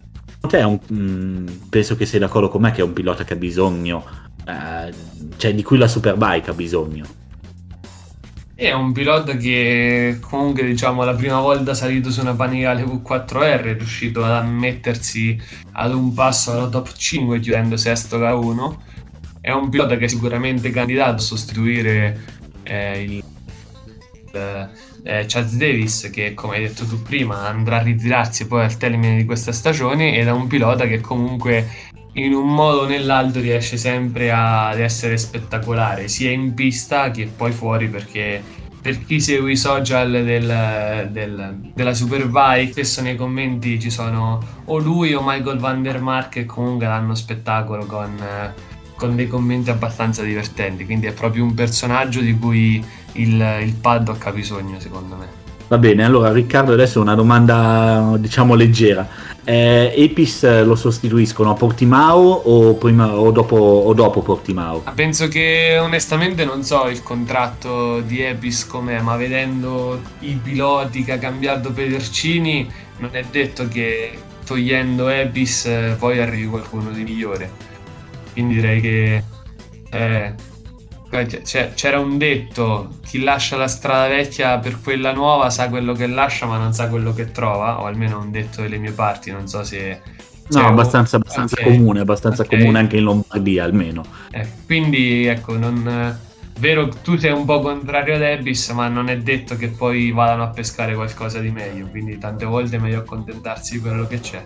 te, un, mm, penso che sei d'accordo con me che è un pilota che ha bisogno, eh, cioè di cui la Superbike ha bisogno. È un pilota che comunque diciamo la prima volta salito su una Panigale V4R è riuscito ad mettersi ad un passo alla top 5 chiudendo sesto da 1 è un pilota che è sicuramente candidato a sostituire eh, il, eh, Charles Davis che come hai detto tu prima andrà a ritirarsi poi al termine di questa stagione ed è un pilota che comunque in un modo o nell'altro riesce sempre ad essere spettacolare sia in pista che poi fuori perché per chi segue i social del, del, della Superbike, spesso nei commenti ci sono o lui o Michael Van der Mark che comunque danno spettacolo con, con dei commenti abbastanza divertenti, quindi è proprio un personaggio di cui il, il paddock ha bisogno secondo me. Va bene, allora Riccardo adesso una domanda diciamo leggera. Eh, Epis lo sostituiscono a Portimao o, prima, o, dopo, o dopo Portimao? Ah, penso che onestamente non so il contratto di Epis com'è, ma vedendo i piloti che ha cambiato Pedercini non è detto che togliendo Epis eh, poi arrivi qualcuno di migliore. Quindi direi che eh, c'era un detto, chi lascia la strada vecchia per quella nuova sa quello che lascia ma non sa quello che trova, o almeno un detto delle mie parti, non so se... No, abbastanza, abbastanza okay. comune, abbastanza okay. comune anche in Lombardia almeno. Eh, quindi ecco, non, vero tu sei un po' contrario ad Ebis, ma non è detto che poi vadano a pescare qualcosa di meglio, quindi tante volte è meglio accontentarsi di quello che c'è.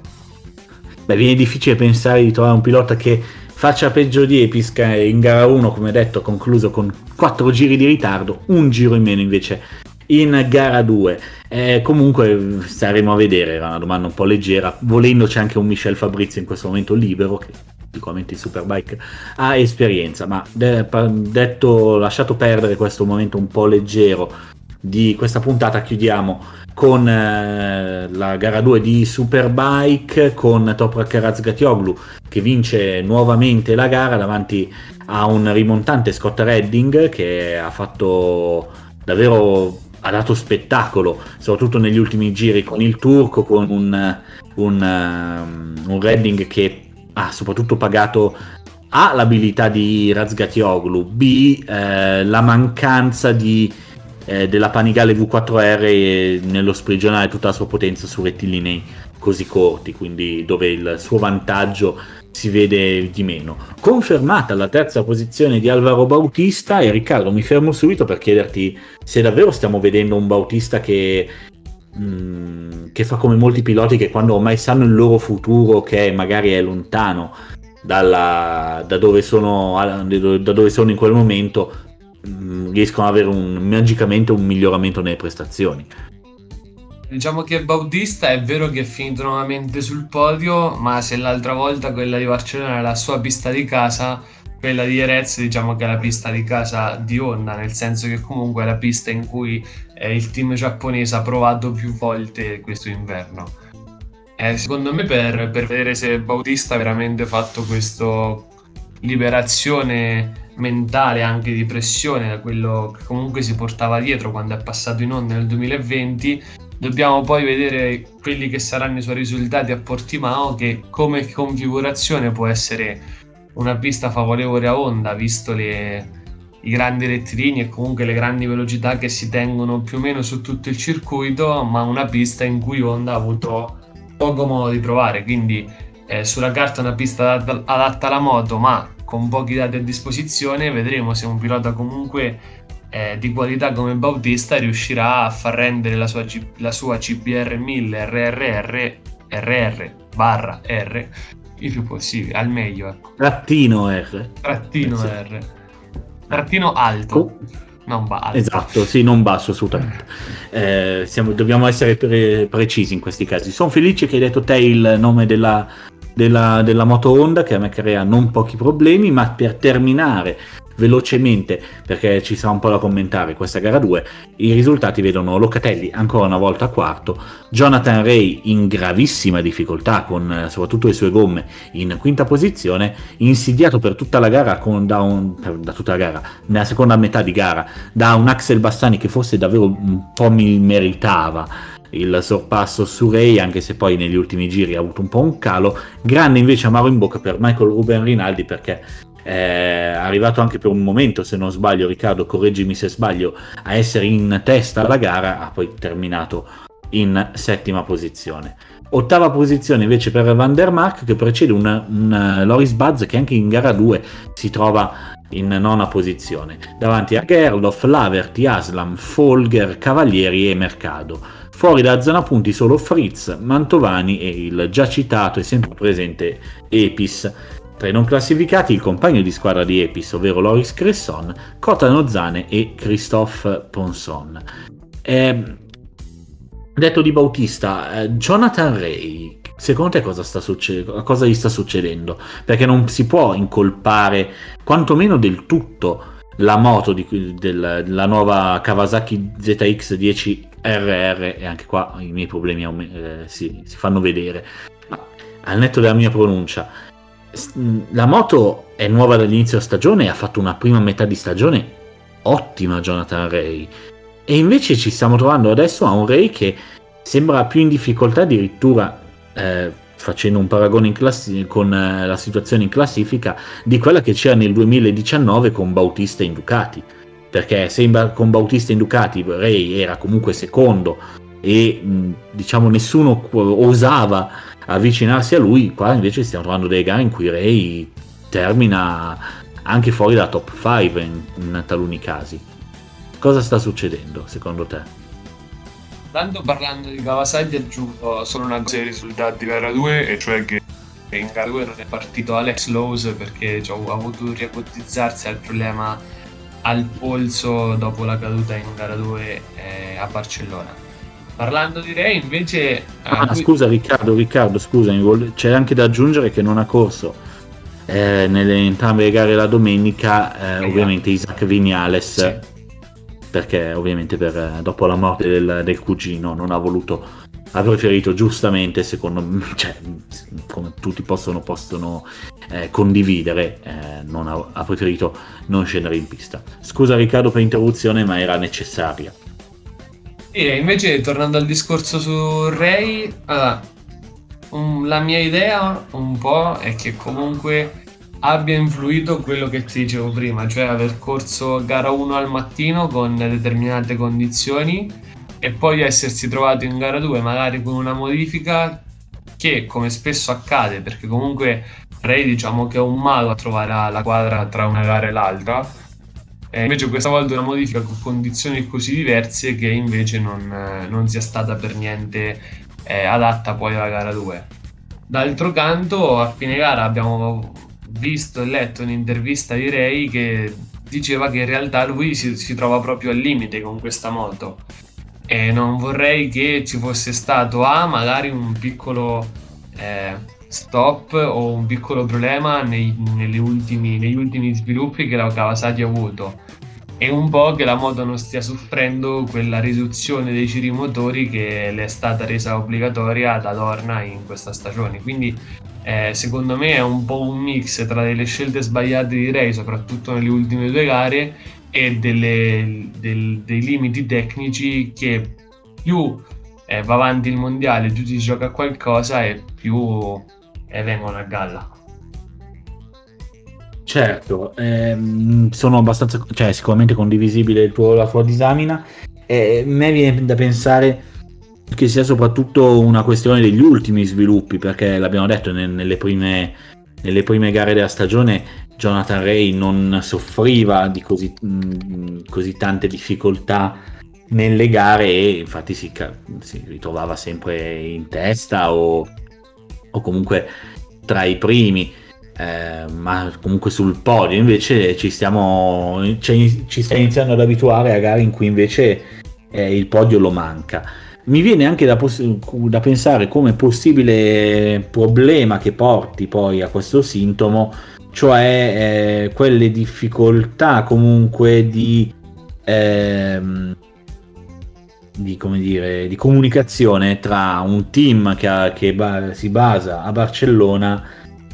Beh, viene difficile pensare di trovare un pilota che faccia peggio di Episca in gara 1 come detto concluso con 4 giri di ritardo un giro in meno invece in gara 2 eh, comunque staremo a vedere era una domanda un po' leggera volendo c'è anche un Michel Fabrizio in questo momento libero che sicuramente in Superbike ha esperienza ma de- detto lasciato perdere questo momento un po' leggero di questa puntata chiudiamo con eh, la gara 2 di Superbike con Toprak Razgatioglu che vince nuovamente la gara davanti a un rimontante Scott Redding che ha fatto davvero ha dato spettacolo soprattutto negli ultimi giri con il turco con un, un, um, un Redding che ha soprattutto pagato A l'abilità di Razgatioglu B eh, la mancanza di eh, della Panigale V4R nello sprigionare tutta la sua potenza su rettilinei così corti, quindi dove il suo vantaggio si vede di meno. Confermata la terza posizione di Alvaro Bautista e Riccardo mi fermo subito per chiederti se davvero stiamo vedendo un Bautista che, mm, che fa come molti piloti che quando ormai sanno il loro futuro che magari è lontano dalla, da, dove sono, da dove sono in quel momento Mm, riescono ad avere un, magicamente un miglioramento nelle prestazioni. Diciamo che Bautista è vero che è finito nuovamente sul podio, ma se l'altra volta quella di Barcellona era la sua pista di casa, quella di Jerez diciamo che è la pista di casa di Honda, nel senso che comunque è la pista in cui eh, il team giapponese ha provato più volte questo inverno. Eh, secondo me per, per vedere se Bautista ha veramente fatto questa liberazione mentale anche di pressione da quello che comunque si portava dietro quando è passato in onda nel 2020 dobbiamo poi vedere quelli che saranno i suoi risultati a Portimao che come configurazione può essere una pista favorevole a Honda visto le, i grandi rettilini e comunque le grandi velocità che si tengono più o meno su tutto il circuito, ma una pista in cui Honda ha avuto poco modo di provare, quindi eh, sulla carta una pista adatta, adatta alla moto, ma con pochi dati a disposizione, vedremo se un pilota comunque eh, di qualità come Bautista riuscirà a far rendere la sua, la sua CBR 1000 RRR RR barra R il più possibile, al meglio. Ecco. Trattino R. Trattino R. Trattino alto. Oh. Non basso. Esatto, sì, non basso assolutamente. Eh, siamo, dobbiamo essere pre- precisi in questi casi. Sono felice che hai detto te il nome della, della, della moto Honda che a me crea non pochi problemi, ma per terminare velocemente perché ci sarà un po' da commentare questa gara 2 i risultati vedono Locatelli ancora una volta quarto Jonathan Ray in gravissima difficoltà con eh, soprattutto le sue gomme in quinta posizione insidiato per tutta la gara con, da, un, da tutta la gara nella seconda metà di gara da un Axel Bassani che forse davvero un po' mi meritava il sorpasso su Ray, anche se poi negli ultimi giri ha avuto un po' un calo. Grande invece amaro in bocca per Michael Ruben Rinaldi perché è arrivato anche per un momento, se non sbaglio, Riccardo, correggimi se sbaglio, a essere in testa alla gara, ha poi terminato in settima posizione. Ottava posizione invece per Van der Mark che precede un, un Loris Buzz che anche in gara 2 si trova in nona posizione, davanti a Gerloff, Laverty, Aslam, Folger, Cavalieri e Mercado. Fuori da zona punti solo Fritz, Mantovani e il già citato e sempre presente Epis tra i non classificati il compagno di squadra di Epis, ovvero Loris Cresson, Kota Nozane e Christophe Ponson. Eh, detto di Bautista, eh, Jonathan Ray, secondo te cosa, succe- cosa gli sta succedendo? Perché non si può incolpare quantomeno del tutto la moto di, del, della nuova Kawasaki ZX10 RR e anche qua i miei problemi eh, si, si fanno vedere. Ma al netto della mia pronuncia, la moto è nuova dall'inizio stagione e ha fatto una prima metà di stagione ottima Jonathan Ray e invece ci stiamo trovando adesso a un Ray che sembra più in difficoltà addirittura eh, facendo un paragone classi- con eh, la situazione in classifica di quella che c'era nel 2019 con Bautista in Ducati perché sembra con Bautista in Ducati Ray era comunque secondo e diciamo nessuno osava avvicinarsi a lui, qua invece stiamo trovando delle gare in cui Ray termina anche fuori da top 5 in, in taluni casi. Cosa sta succedendo secondo te? Tanto parlando di Kawasaki aggiungo solo una cosa risultati di gara 2 e cioè che in gara 2 non è partito Alex Lowe's perché cioè, ha avuto riacotizzarsi al problema al polso dopo la caduta in gara 2 eh, a Barcellona Parlando di Ray invece... Ah, cui... scusa Riccardo, Riccardo, scusami, c'è anche da aggiungere che non ha corso eh, nelle entrambe le gare la domenica, eh, esatto. ovviamente Isaac Vignales, sì. perché ovviamente per, eh, dopo la morte del, del, cugino non ha voluto, ha preferito giustamente, secondo me, cioè, come tutti possono, possono eh, condividere, eh, ha, ha preferito non scendere in pista. Scusa Riccardo per l'interruzione, ma era necessaria. E invece, tornando al discorso su Ray, allora, um, la mia idea un po' è che comunque abbia influito quello che ti dicevo prima, cioè aver corso gara 1 al mattino con determinate condizioni e poi essersi trovato in gara 2 magari con una modifica che come spesso accade perché comunque Ray diciamo che è un mago a trovare la quadra tra una gara e l'altra eh, invece questa volta una modifica con condizioni così diverse che invece non, non sia stata per niente eh, adatta poi alla gara 2. D'altro canto, a fine gara abbiamo visto e letto un'intervista di Ray che diceva che in realtà lui si, si trova proprio al limite con questa moto e non vorrei che ci fosse stato A, magari un piccolo eh, stop o un piccolo problema nei, ultimi, negli ultimi sviluppi che la Kawasaki ha avuto. E un po' che la moto non stia soffrendo quella riduzione dei giri motori che le è stata resa obbligatoria da Dorna in questa stagione. Quindi eh, secondo me è un po' un mix tra delle scelte sbagliate di Ray soprattutto nelle ultime due gare e delle, del, dei limiti tecnici che più eh, va avanti il mondiale più si gioca qualcosa e più e vengono a galla. Certo, ehm, sono abbastanza, cioè sicuramente condivisibile tuo, la tua disamina. E a me viene da pensare che sia soprattutto una questione degli ultimi sviluppi, perché l'abbiamo detto nelle prime, nelle prime gare della stagione Jonathan Ray non soffriva di così, così tante difficoltà nelle gare e infatti si, si ritrovava sempre in testa o, o comunque tra i primi. Eh, ma comunque sul podio invece ci stiamo ci, ci stiamo iniziando ad abituare a gare in cui invece eh, il podio lo manca mi viene anche da, da, pensare come possibile problema che porti poi a questo sintomo cioè eh, quelle difficoltà comunque di ehm, di, dire, di comunicazione tra un team che, ha, che ba- si basa a Barcellona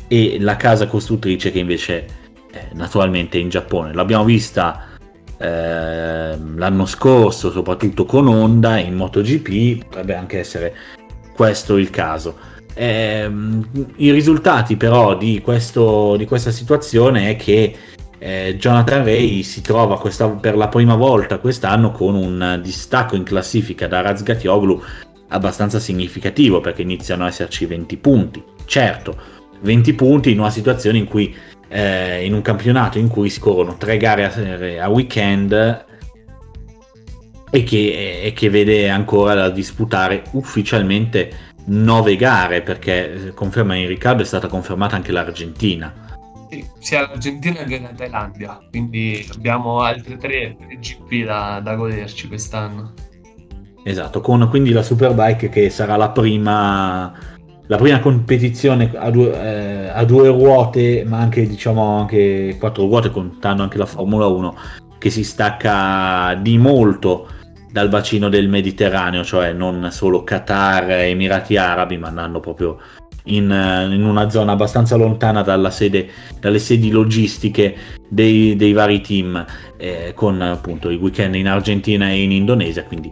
e la casa costruttrice che invece è naturalmente in Giappone. L'abbiamo vista eh, l'anno scorso, soprattutto con Honda in MotoGP, potrebbe anche essere questo il caso. Eh, I risultati però di, questo, di questa situazione è che eh, Jonathan Ray si trova questa, per la prima volta quest'anno con un distacco in classifica da Razgatioglu abbastanza significativo perché iniziano a esserci 20 punti. Certo, 20 punti in una situazione in cui eh, in un campionato in cui si corrono tre gare a, a weekend e che, e che, vede ancora da disputare ufficialmente 9 gare perché conferma in Riccardo è stata confermata anche l'Argentina sì, sia l'Argentina che la Thailandia, quindi abbiamo altre tre, tre GP da, da, goderci quest'anno. Esatto, con quindi la Superbike che sarà la prima, la prima competizione a due, eh, a due, ruote, ma anche diciamo anche quattro ruote, contando anche la Formula 1, che si stacca di molto dal bacino del Mediterraneo, cioè non solo Qatar e Emirati Arabi, ma andando proprio in, in una zona abbastanza lontana sede, dalle sedi logistiche dei, dei vari team, eh, con appunto i weekend in Argentina e in Indonesia. Quindi,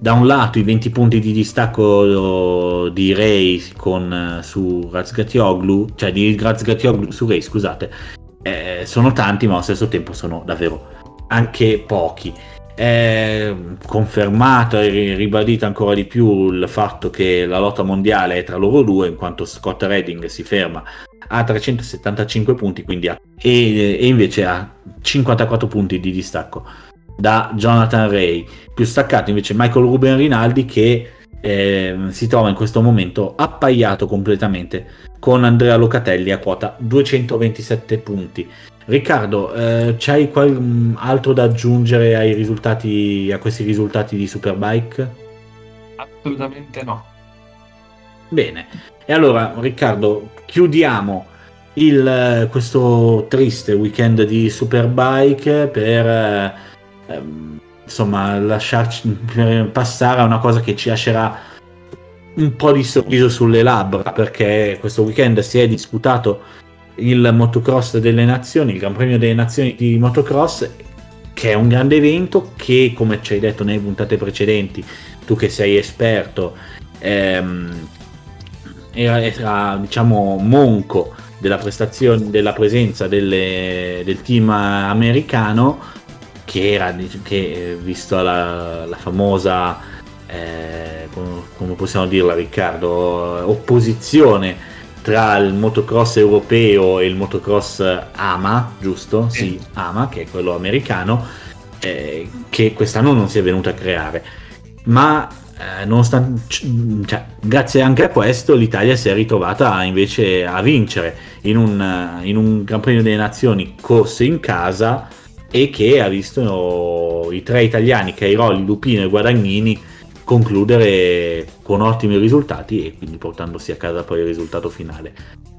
da un lato, i 20 punti di distacco di Ray con, eh, su Razgatioglu, cioè di Razgatioglu su Ray, scusate, eh, sono tanti, ma allo stesso tempo sono davvero anche pochi. È confermato e ribadito ancora di più il fatto che la lotta mondiale è tra loro due, in quanto Scott Redding si ferma a 375 punti quindi a, e, e, invece ha 54 punti di distacco da Jonathan Ray. Più staccato invece Michael Ruben Rinaldi che eh, si trova in questo momento appaiato completamente con Andrea Locatelli a quota 227 punti. Riccardo, eh, c'hai qual- mm, altro da aggiungere ai risultati, a questi risultati di Superbike? Assolutamente no. Bene, e allora Riccardo, chiudiamo il, questo triste weekend di Superbike per eh, ehm, insomma lasciarci per passare a una cosa che ci lascerà un po' di sorriso sulle labbra perché questo weekend si è disputato il motocross delle nazioni, il Gran Premio delle Nazioni di motocross, che è un grande evento che, come ci hai detto nelle puntate precedenti, tu che sei esperto, ehm, era, era, diciamo monco della prestazione, della presenza delle, del team americano, che era, che visto la, la famosa, eh, come, possiamo dirla Riccardo, opposizione tra il motocross europeo e il motocross AMA, giusto? Sì, sì AMA, che è quello americano, eh, che quest'anno non si è venuto a creare. Ma eh, nonostante, cioè, grazie anche a questo l'Italia si è ritrovata invece a vincere in un, in un Gran Premio delle Nazioni corso in casa e che ha visto i tre italiani, Cairoli, Lupino e Guadagnini, concludere con ottimi risultati e quindi portandosi a casa poi il risultato finale.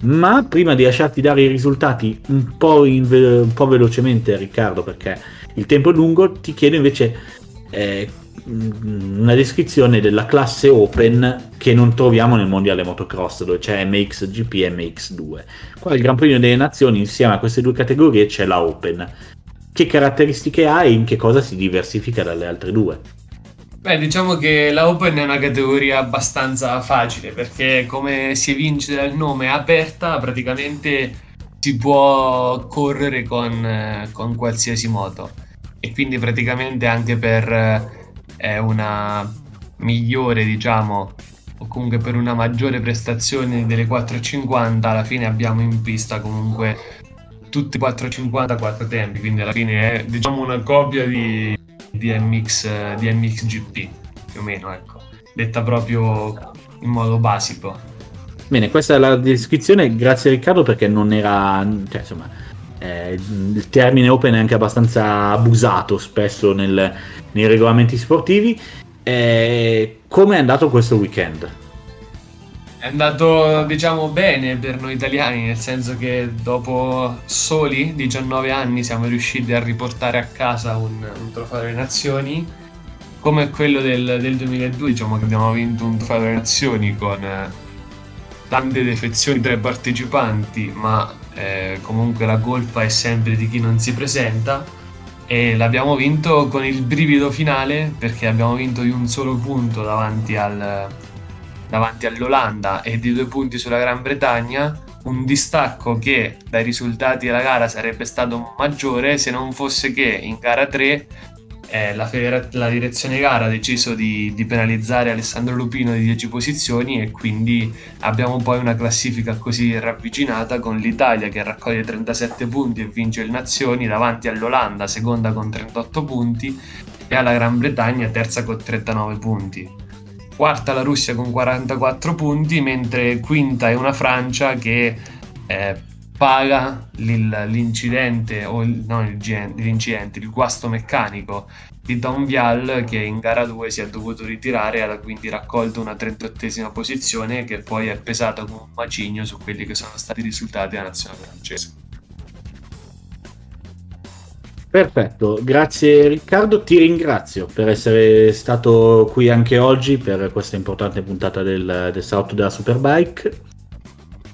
Ma prima di lasciarti dare i risultati un po', ve- un po velocemente Riccardo perché il tempo è lungo, ti chiedo invece eh, una descrizione della classe Open che non troviamo nel mondiale motocross dove c'è MXGP e MX2. Qua il Gran Premio delle Nazioni insieme a queste due categorie c'è la Open. Che caratteristiche ha e in che cosa si diversifica dalle altre due? Beh, diciamo che la Open è una categoria abbastanza facile perché come si evince dal nome aperta, praticamente si può correre con, eh, con qualsiasi moto. E quindi praticamente anche per eh, una migliore diciamo o comunque per una maggiore prestazione delle 450 alla fine abbiamo in pista comunque tutti 450 quattro tempi. Quindi alla fine è diciamo una copia di, di, MX, di MXGP più o meno ecco detta proprio in modo basico Bene, questa è la descrizione, grazie Riccardo perché non era, cioè insomma, eh, il termine open è anche abbastanza abusato spesso nel, nei regolamenti sportivi. Eh, come è andato questo weekend? È andato, diciamo, bene per noi italiani, nel senso che dopo soli 19 anni siamo riusciti a riportare a casa un, un trofeo delle nazioni, come quello del, del 2002, diciamo che abbiamo vinto un trofeo delle nazioni con tante defezioni tra i partecipanti, ma eh, comunque la colpa è sempre di chi non si presenta. E l'abbiamo vinto con il brivido finale perché abbiamo vinto di un solo punto davanti, al, davanti all'Olanda e di due punti sulla Gran Bretagna. Un distacco che dai risultati della gara sarebbe stato maggiore se non fosse che in gara 3 eh, la, federa- la, direzione gara ha deciso di, di, penalizzare Alessandro Lupino di 10 posizioni e quindi abbiamo poi una classifica così ravvicinata con l'Italia che raccoglie 37 punti e vince le nazioni davanti all'Olanda, seconda con 38 punti e alla Gran Bretagna, terza con 39 punti. Quarta la Russia con 44 punti, mentre quinta è una Francia che eh, paga l'incidente o il, no, l'incidente, il guasto meccanico di Don Vial che in gara 2 si è dovuto ritirare e ha quindi raccolto una 38esima posizione che poi è pesata come un macigno su quelli che sono stati i risultati della nazionale francese. Perfetto, grazie Riccardo, ti ringrazio per essere stato qui anche oggi per questa importante puntata del, del salotto della Superbike.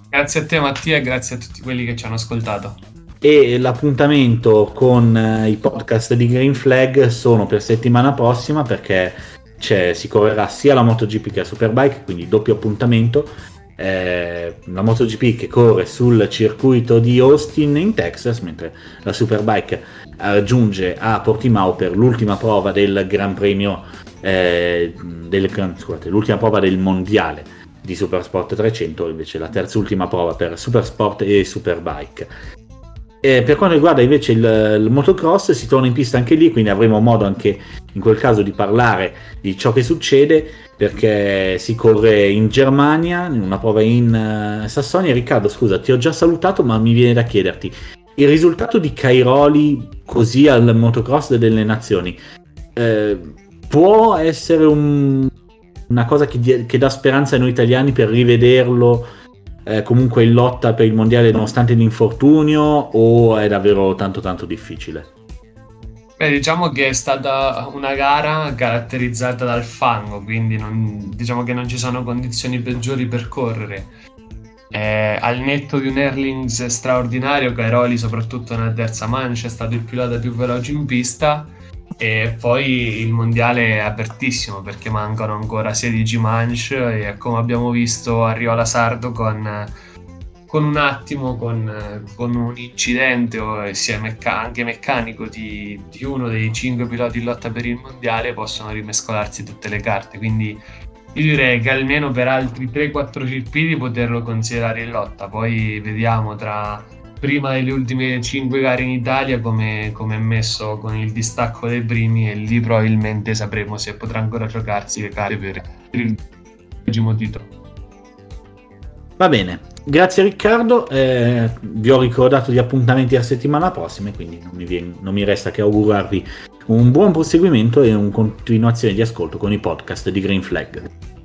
Grazie a te Mattia e grazie a tutti quelli che ci hanno ascoltato. E l'appuntamento con eh, i podcast di Green Flag sono per settimana prossima perché si correrà sia la MotoGP che la Superbike, quindi doppio appuntamento. Eh, la MotoGP che corre sul circuito di Austin in Texas, mentre la Superbike raggiunge a Portimao per l'ultima prova del Gran Premio, eh, del, scusate, l'ultima prova del mondiale di Supersport 300, invece la terza ultima prova per Supersport e Superbike. E per quanto riguarda invece il, il, motocross, si torna in pista anche lì, quindi avremo modo anche in quel caso di parlare di ciò che succede, perché si corre in Germania, in una prova in uh, Sassonia. Riccardo, scusa, ti ho già salutato, ma mi viene da chiederti, il risultato di Cairoli così al motocross delle nazioni eh, può essere un, una cosa che, che, dà speranza a noi italiani per rivederlo eh, comunque in lotta per il mondiale nonostante l'infortunio o è davvero tanto tanto difficile? Beh, diciamo che è stata una gara caratterizzata dal fango, quindi non, diciamo che non ci sono condizioni peggiori per correre. Eh, al netto di un Erlings straordinario, Cairoli soprattutto nella terza mancia è stato il pilota più veloce in pista e poi il mondiale è apertissimo perché mancano ancora 16 manche e come abbiamo visto arriva la Sardo con, con un attimo, con, con un incidente sia mecca- anche meccanico di, di, uno dei 5 piloti in lotta per il mondiale possono rimescolarsi tutte le carte. Quindi io direi che almeno per altri 3-4 circuiti poterlo considerare in lotta. Poi vediamo tra prima delle ultime 5 gare in Italia come, come è messo con il distacco dei primi e lì probabilmente sapremo se potrà ancora giocarsi le carte per il primo titolo. Va bene, grazie Riccardo, eh, vi ho ricordato gli appuntamenti la settimana prossima quindi non mi, viene, non mi resta che augurarvi un buon proseguimento e una continuazione di ascolto con i podcast di Green Flag.